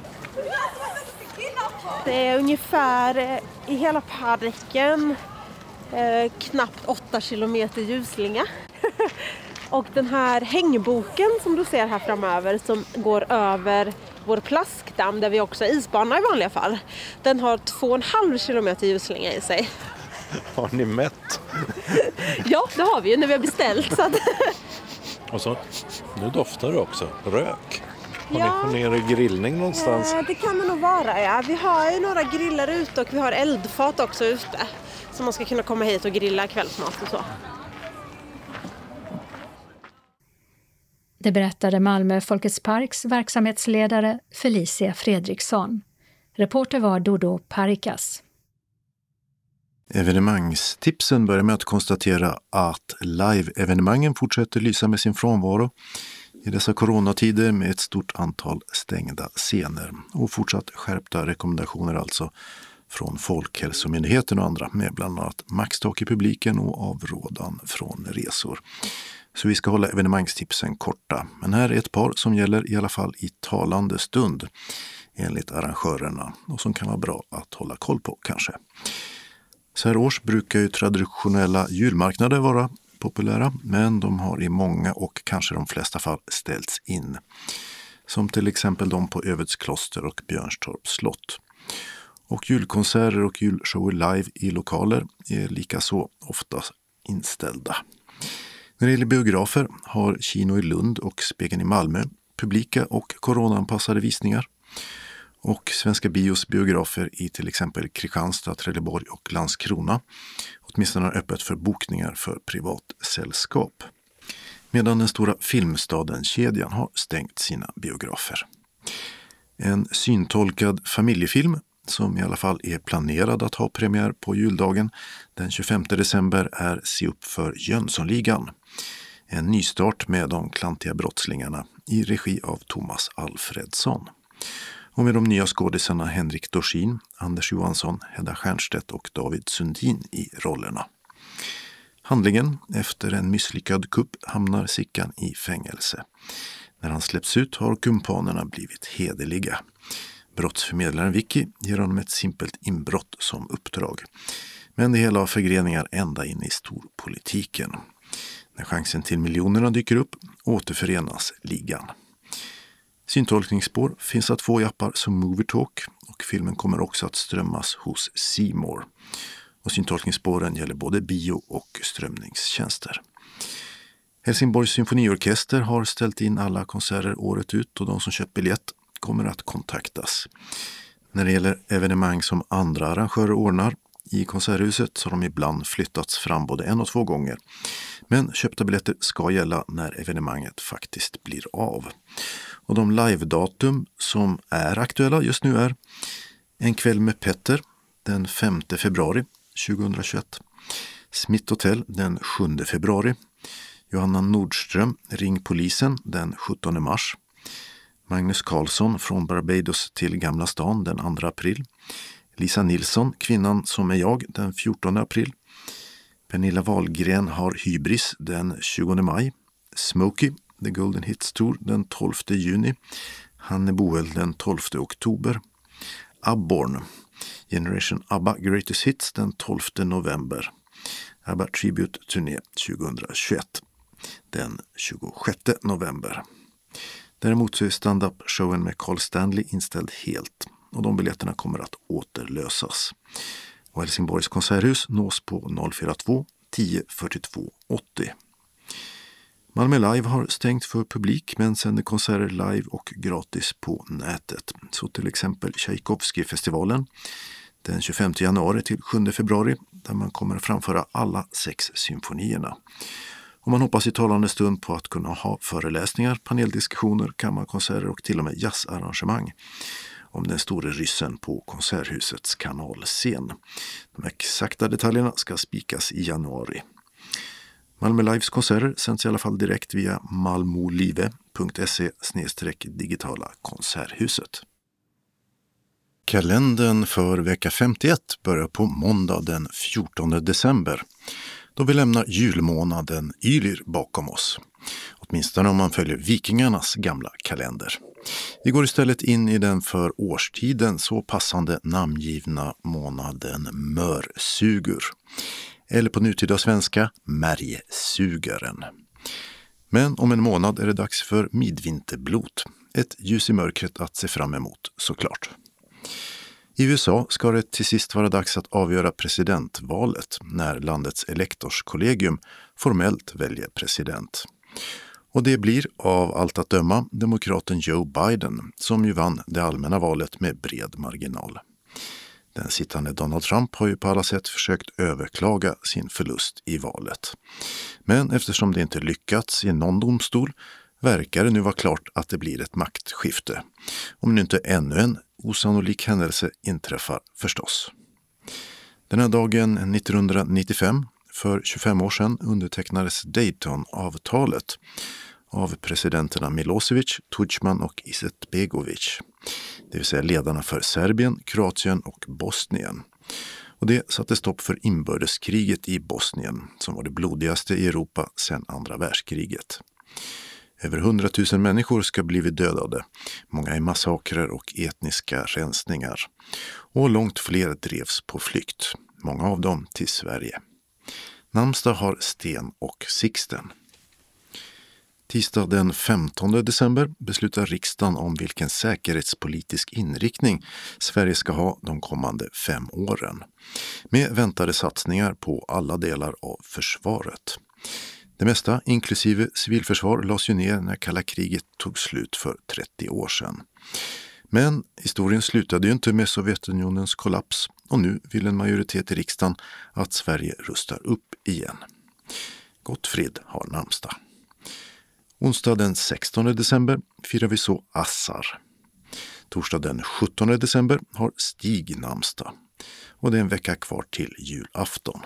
[SPEAKER 11] Det är ungefär eh, i hela parken eh, knappt 8 kilometer ljusslinga. och den här hängboken som du ser här framöver som går över vår plaskdamm där vi också har isbana i vanliga fall. Den har 2,5 kilometer ljusslinga i sig.
[SPEAKER 12] Har ni mätt?
[SPEAKER 11] ja, det har vi ju när vi har beställt. Så att
[SPEAKER 12] och så, nu doftar det också, rök. Har ja, ni funderat grillning någonstans?
[SPEAKER 11] Eh, det kan det nog vara ja. Vi har ju några grillar ute och vi har eldfat också ute. Så man ska kunna komma hit och grilla kvällsmat och så.
[SPEAKER 1] Det berättade Malmö Folkets Parks verksamhetsledare Felicia Fredriksson. Reporter var Dodo Parikas.
[SPEAKER 2] Evenemangstipsen börjar med att konstatera att live-evenemangen fortsätter lysa med sin frånvaro i dessa coronatider med ett stort antal stängda scener och fortsatt skärpta rekommendationer alltså från Folkhälsomyndigheten och andra med bland annat maxtak i publiken och avrådan från resor. Så vi ska hålla evenemangstipsen korta. Men här är ett par som gäller i alla fall i talande stund enligt arrangörerna och som kan vara bra att hålla koll på kanske. Så här års brukar ju traditionella julmarknader vara populära, men de har i många och kanske de flesta fall ställts in. Som till exempel de på Övets kloster och Björnstorps slott. Och julkonserter och julshower live i lokaler är likaså ofta inställda. När det gäller biografer har Kino i Lund och Spegeln i Malmö publika och coronaanpassade visningar. Och Svenska Bios biografer i till exempel Kristianstad, Trelleborg och Landskrona åtminstone har öppet för bokningar för privatsällskap. Medan den stora Filmstaden-kedjan har stängt sina biografer. En syntolkad familjefilm som i alla fall är planerad att ha premiär på juldagen den 25 december är Se upp för Jönssonligan. En nystart med de klantiga brottslingarna i regi av Thomas Alfredsson. Och med de nya skådisarna Henrik Dorsin, Anders Johansson, Hedda Stiernstedt och David Sundin i rollerna. Handlingen, efter en misslyckad kupp hamnar Sickan i fängelse. När han släpps ut har kumpanerna blivit hederliga. Brottsförmedlaren Vicky ger honom ett simpelt inbrott som uppdrag. Men det hela har förgreningar ända in i storpolitiken. När chansen till miljonerna dyker upp återförenas ligan. Syntolkningsspår finns att få i appar som Movietalk och filmen kommer också att strömmas hos Seymour. Och syntolkningsspåren gäller både bio och strömningstjänster. Helsingborgs symfoniorkester har ställt in alla konserter året ut och de som köpt biljett kommer att kontaktas. När det gäller evenemang som andra arrangörer ordnar i Konserthuset så har de ibland flyttats fram både en och två gånger. Men köpta biljetter ska gälla när evenemanget faktiskt blir av. Och de live-datum som är aktuella just nu är En kväll med Petter den 5 februari 2021. Smith Hotel den 7 februari. Johanna Nordström, Ring polisen den 17 mars. Magnus Carlsson från Barbados till Gamla stan den 2 april. Lisa Nilsson, Kvinnan som är jag, den 14 april. Pernilla Wahlgren har Hybris den 20 maj. Smokey, The Golden Hits Tour den 12 juni. Hanne Boel den 12 oktober. Abborn, Generation ABBA Greatest Hits den 12 november. ABBA Tribute Turné 2021 den 26 november. Däremot så är standup-showen med Carl Stanley inställd helt och de biljetterna kommer att återlösas. Och Helsingborgs konserthus nås på 042 10 42 80. Malmö Live har stängt för publik men sänder konserter live och gratis på nätet. Så till exempel Tchaikovsky-festivalen den 25 januari till 7 februari där man kommer att framföra alla sex symfonierna. Och man hoppas i talande stund på att kunna ha föreläsningar, paneldiskussioner, kammarkonserter och till och med jazzarrangemang om den store ryssen på Konserthusets kanalscen. De exakta detaljerna ska spikas i januari. Malmö Lives konserter sänds i alla fall direkt via malmolive.se digitala konserthuset. Kalendern för vecka 51 börjar på måndag den 14 december då vi lämnar julmånaden Ylir bakom oss. Åtminstone om man följer vikingarnas gamla kalender. Vi går istället in i den för årstiden så passande namngivna månaden Mörsugur. Eller på nutida svenska Märgsugaren. Men om en månad är det dags för midvinterblot. Ett ljus i mörkret att se fram emot såklart. I USA ska det till sist vara dags att avgöra presidentvalet när landets elektorskollegium formellt väljer president. Och det blir av allt att döma demokraten Joe Biden som ju vann det allmänna valet med bred marginal. Den sittande Donald Trump har ju på alla sätt försökt överklaga sin förlust i valet. Men eftersom det inte lyckats i någon domstol verkar det nu vara klart att det blir ett maktskifte. Om nu inte ännu en osannolik händelse inträffar förstås. Den här dagen 1995, för 25 år sedan, undertecknades Daytonavtalet av presidenterna Milosevic, Tudjman och Izetbegovic. Det vill säga ledarna för Serbien, Kroatien och Bosnien. Och det satte stopp för inbördeskriget i Bosnien som var det blodigaste i Europa sedan andra världskriget. Över 100 000 människor ska blivit dödade, många i massakrer och etniska rensningar. Och långt fler drevs på flykt, många av dem till Sverige. Namnsdag har Sten och Sixten. Tisdag den 15 december beslutar riksdagen om vilken säkerhetspolitisk inriktning Sverige ska ha de kommande fem åren. Med väntade satsningar på alla delar av försvaret. Det mesta, inklusive civilförsvar, lades ju ner när kalla kriget tog slut för 30 år sedan. Men historien slutade ju inte med Sovjetunionens kollaps och nu vill en majoritet i riksdagen att Sverige rustar upp igen. Gottfrid har namnsdag. Onsdag den 16 december firar vi så Assar. Torsdag den 17 december har Stig namnsdag och det är en vecka kvar till julafton.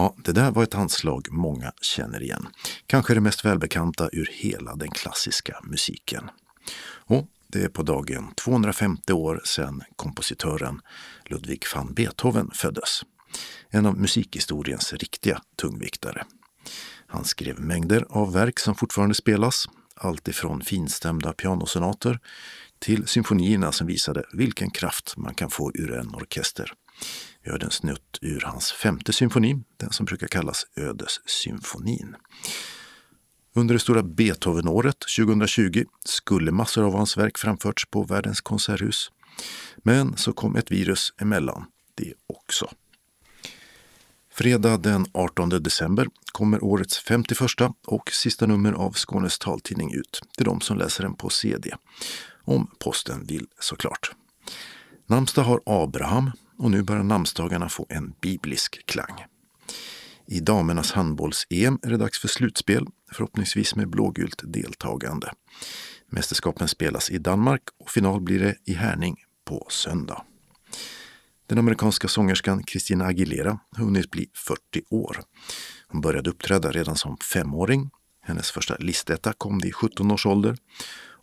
[SPEAKER 2] Ja, det där var ett anslag många känner igen. Kanske det mest välbekanta ur hela den klassiska musiken. Och det är på dagen 250 år sedan kompositören Ludwig van Beethoven föddes. En av musikhistoriens riktiga tungviktare. Han skrev mängder av verk som fortfarande spelas, allt ifrån finstämda pianosonater till symfonierna som visade vilken kraft man kan få ur en orkester. Vi hörde en snutt ur hans femte symfoni, den som brukar kallas Ödessymfonin. Under det stora Beethovenåret 2020 skulle massor av hans verk framförts på världens konserthus. Men så kom ett virus emellan det också. Fredag den 18 december kommer årets 51 och sista nummer av Skånes taltidning ut till de som läser den på CD. Om posten vill såklart. Namnsdag har Abraham och nu börjar namnsdagarna få en biblisk klang. I damernas handbolls-EM är det dags för slutspel, förhoppningsvis med blågult deltagande. Mästerskapen spelas i Danmark och final blir det i Härning på söndag. Den amerikanska sångerskan Christina Aguilera har hunnit bli 40 år. Hon började uppträda redan som femåring. Hennes första listetta kom vid 17 års ålder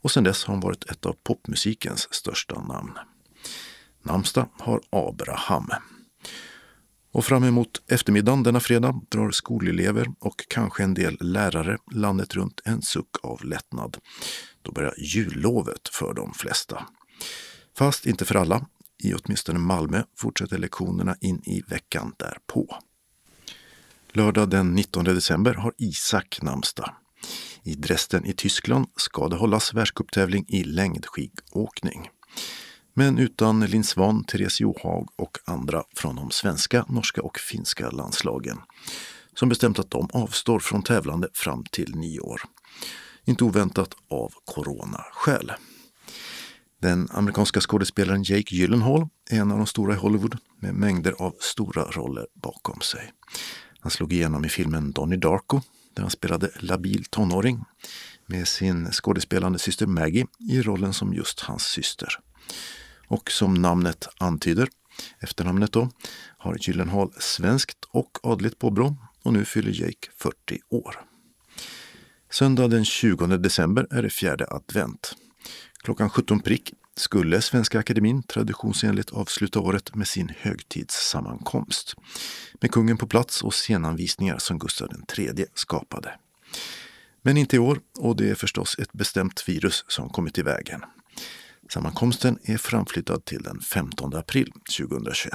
[SPEAKER 2] och sedan dess har hon varit ett av popmusikens största namn. Namnsdag har Abraham. Och fram emot eftermiddagen denna fredag drar skolelever och kanske en del lärare landet runt en suck av lättnad. Då börjar jullovet för de flesta. Fast inte för alla. I åtminstone Malmö fortsätter lektionerna in i veckan därpå. Lördag den 19 december har Isak namnsdag. I Dresden i Tyskland ska det hållas världscuptävling i längdskidåkning. Men utan Linn Svan, Therese Johaug och andra från de svenska, norska och finska landslagen som bestämt att de avstår från tävlande fram till nyår. Inte oväntat av coronaskäl. Den amerikanska skådespelaren Jake Gyllenhaal är en av de stora i Hollywood med mängder av stora roller bakom sig. Han slog igenom i filmen Donnie Darko där han spelade labil tonåring med sin skådespelande syster Maggie i rollen som just hans syster. Och som namnet antyder, efternamnet då, har Gyllenhaal svenskt och adligt påbrå och nu fyller Jake 40 år. Söndag den 20 december är det fjärde advent. Klockan 17 prick skulle Svenska Akademin traditionsenligt avsluta året med sin högtidssammankomst med kungen på plats och scenanvisningar som Gustav III skapade. Men inte i år och det är förstås ett bestämt virus som kommit i vägen. Sammankomsten är framflyttad till den 15 april 2021.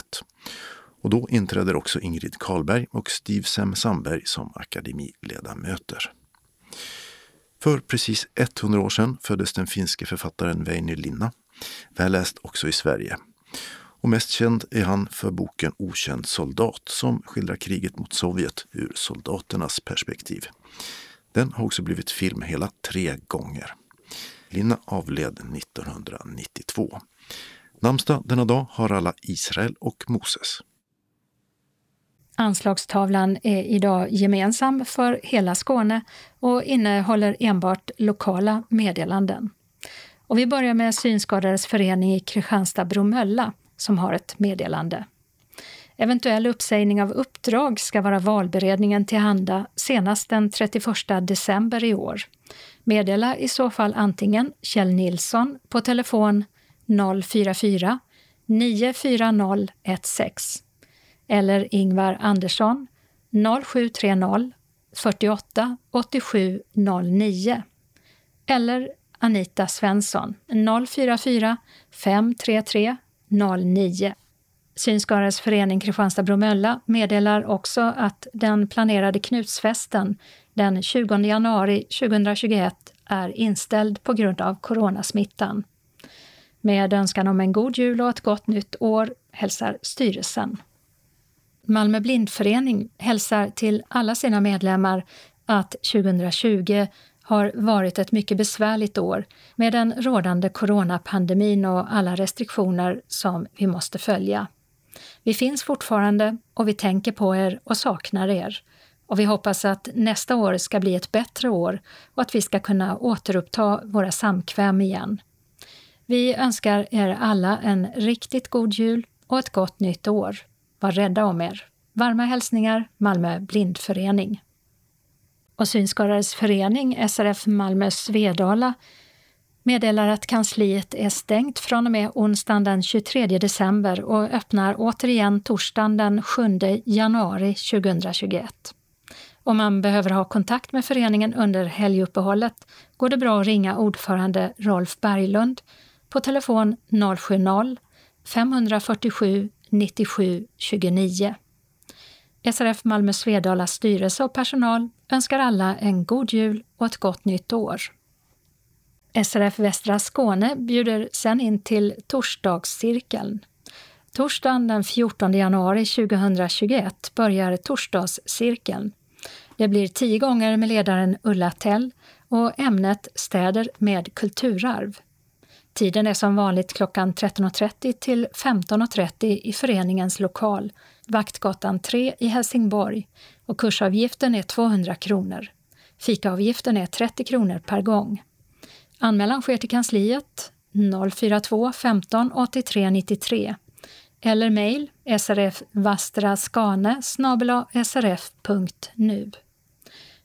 [SPEAKER 2] Och då inträder också Ingrid Karlberg och Steve Sem Sandberg som akademiledamöter. För precis 100 år sedan föddes den finske författaren Väinö Linna, väl läst också i Sverige. Och mest känd är han för boken Okänd soldat som skildrar kriget mot Sovjet ur soldaternas perspektiv. Den har också blivit film hela tre gånger. Linna avled 1992. Namnsdag denna dag har alla Israel och Moses.
[SPEAKER 1] Anslagstavlan är idag gemensam för hela Skåne och innehåller enbart lokala meddelanden. Och vi börjar med Synskadades förening i Kristianstad-Bromölla som har ett meddelande. Eventuell uppsägning av uppdrag ska vara valberedningen tillhanda senast den 31 december i år. Meddela i så fall antingen Kjell Nilsson på telefon 044 94016 eller Ingvar Andersson 0730 48 87 09 eller Anita Svensson 044 533 09. Synskadades förening Kristianstad-Bromölla meddelar också att den planerade Knutsfesten den 20 januari 2021 är inställd på grund av coronasmittan. Med önskan om en god jul och ett gott nytt år hälsar styrelsen. Malmö blindförening hälsar till alla sina medlemmar att 2020 har varit ett mycket besvärligt år med den rådande coronapandemin och alla restriktioner som vi måste följa. Vi finns fortfarande och vi tänker på er och saknar er. Och vi hoppas att nästa år ska bli ett bättre år och att vi ska kunna återuppta våra samkväm igen. Vi önskar er alla en riktigt god jul och ett gott nytt år. Var rädda om er. Varma hälsningar Malmö blindförening. Och Synskadades förening, SRF Malmö Svedala, meddelar att kansliet är stängt från och med onsdagen den 23 december och öppnar återigen torsdagen den 7 januari 2021. Om man behöver ha kontakt med föreningen under helguppehållet går det bra att ringa ordförande Rolf Berglund på telefon 070-547 97 29. SRF Malmö Svedalas styrelse och personal önskar alla en god jul och ett gott nytt år. SRF Västra Skåne bjuder sen in till Torsdagscirkeln. Torsdagen den 14 januari 2021 börjar Torsdagscirkeln. Det blir tio gånger med ledaren Ulla Tell och ämnet Städer med kulturarv. Tiden är som vanligt klockan 13.30 till 15.30 i föreningens lokal, Vaktgatan 3 i Helsingborg och kursavgiften är 200 kronor. Fikaavgiften är 30 kronor per gång. Anmälan sker till kansliet 042 15 83 93 eller mejl srfvastraskane srf.nu.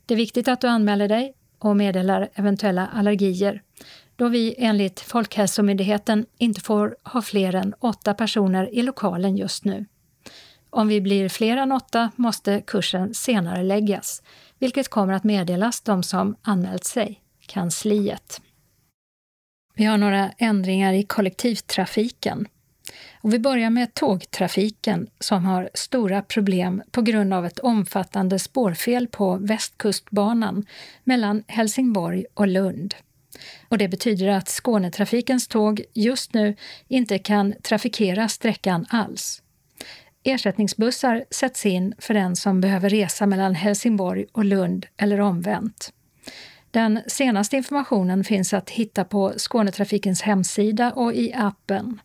[SPEAKER 1] Det är viktigt att du anmäler dig och meddelar eventuella allergier då vi enligt Folkhälsomyndigheten inte får ha fler än åtta personer i lokalen just nu. Om vi blir fler än åtta måste kursen senare läggas, vilket kommer att meddelas de som anmält sig, kansliet. Vi har några ändringar i kollektivtrafiken. Och vi börjar med tågtrafiken som har stora problem på grund av ett omfattande spårfel på Västkustbanan mellan Helsingborg och Lund. Och det betyder att Skånetrafikens tåg just nu inte kan trafikera sträckan alls. Ersättningsbussar sätts in för den som behöver resa mellan Helsingborg och Lund eller omvänt. Den senaste informationen finns att hitta på Skånetrafikens hemsida och i appen.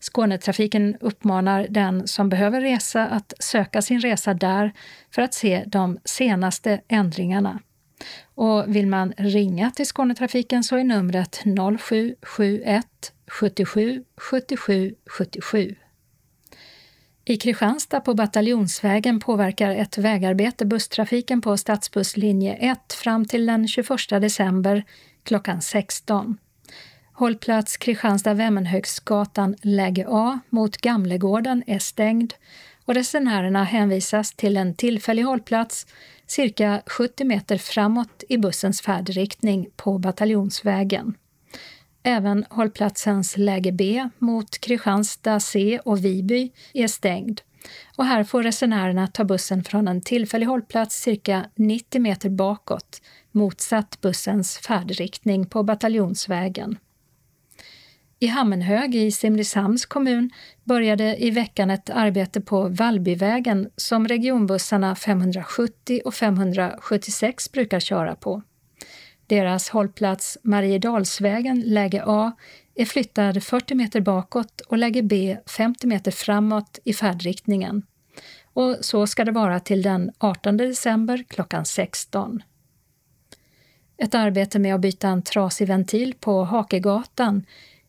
[SPEAKER 1] Skånetrafiken uppmanar den som behöver resa att söka sin resa där för att se de senaste ändringarna. Och vill man ringa till Skånetrafiken så är numret 0771 77 77 77. I Kristianstad på Bataljonsvägen påverkar ett vägarbete busstrafiken på stadsbusslinje 1 fram till den 21 december klockan 16. Hållplats Kristianstad-Vemmenhögsgatan läge A mot Gamlegården är stängd och resenärerna hänvisas till en tillfällig hållplats cirka 70 meter framåt i bussens färdriktning på Bataljonsvägen. Även hållplatsens läge B mot Kristianstad C och Viby är stängd och här får resenärerna ta bussen från en tillfällig hållplats cirka 90 meter bakåt motsatt bussens färdriktning på Bataljonsvägen. I Hammenhög i Simrishamns kommun började i veckan ett arbete på Vallbyvägen som regionbussarna 570 och 576 brukar köra på. Deras hållplats Mariedalsvägen, läge A, är flyttad 40 meter bakåt och läge B 50 meter framåt i färdriktningen. Och så ska det vara till den 18 december klockan 16. Ett arbete med att byta en trasig ventil på Hakegatan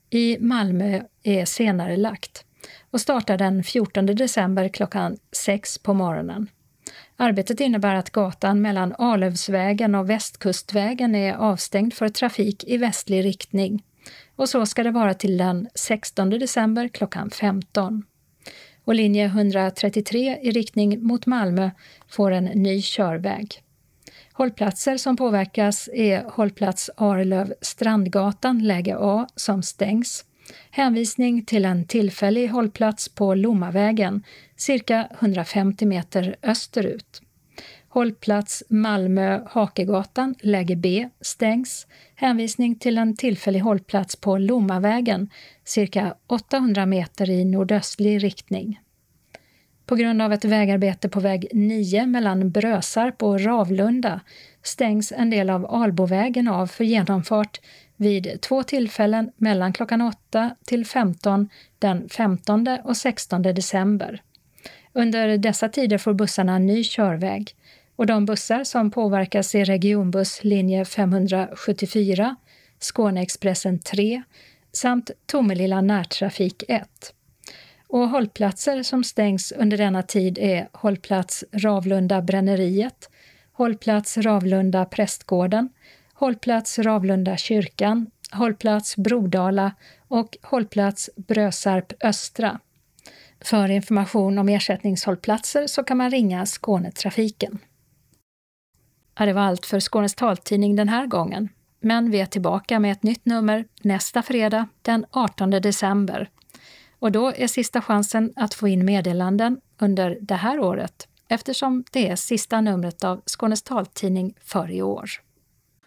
[SPEAKER 1] i Malmö är senare lagt och startar den 14 december klockan 6 på morgonen. Arbetet innebär att gatan mellan Arlövsvägen och Västkustvägen är avstängd för trafik i västlig riktning och så ska det vara till den 16 december klockan 15. Och linje 133 i riktning mot Malmö får en ny körväg. Hållplatser som påverkas är hållplats Arlöv Strandgatan, läge A, som stängs. Hänvisning till en tillfällig hållplats på Lommavägen, cirka 150 meter österut. Hållplats Malmö Hakegatan, läge B, stängs. Hänvisning till en tillfällig hållplats på Lommavägen, cirka 800 meter i nordöstlig riktning. På grund av ett vägarbete på väg 9 mellan Brösarp och Ravlunda stängs en del av Albovägen av för genomfart vid två tillfällen mellan klockan 8 till 15 den 15 och 16 december. Under dessa tider får bussarna ny körväg och de bussar som påverkas är regionbuss linje 574, Skåneexpressen 3 samt Tomelilla närtrafik 1. Och hållplatser som stängs under denna tid är hållplats Ravlunda bränneriet, hållplats Ravlunda prästgården, hållplats Ravlunda kyrkan, hållplats Brodala och hållplats Brösarp östra. För information om ersättningshållplatser så kan man ringa Skånetrafiken. Ja, det var allt för Skånes taltidning den här gången, men vi är tillbaka med ett nytt nummer nästa fredag den 18 december och då är sista chansen att få in meddelanden under det här året eftersom det är sista numret av Skånes taltidning för i år.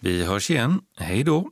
[SPEAKER 13] Vi hörs igen. Hej då!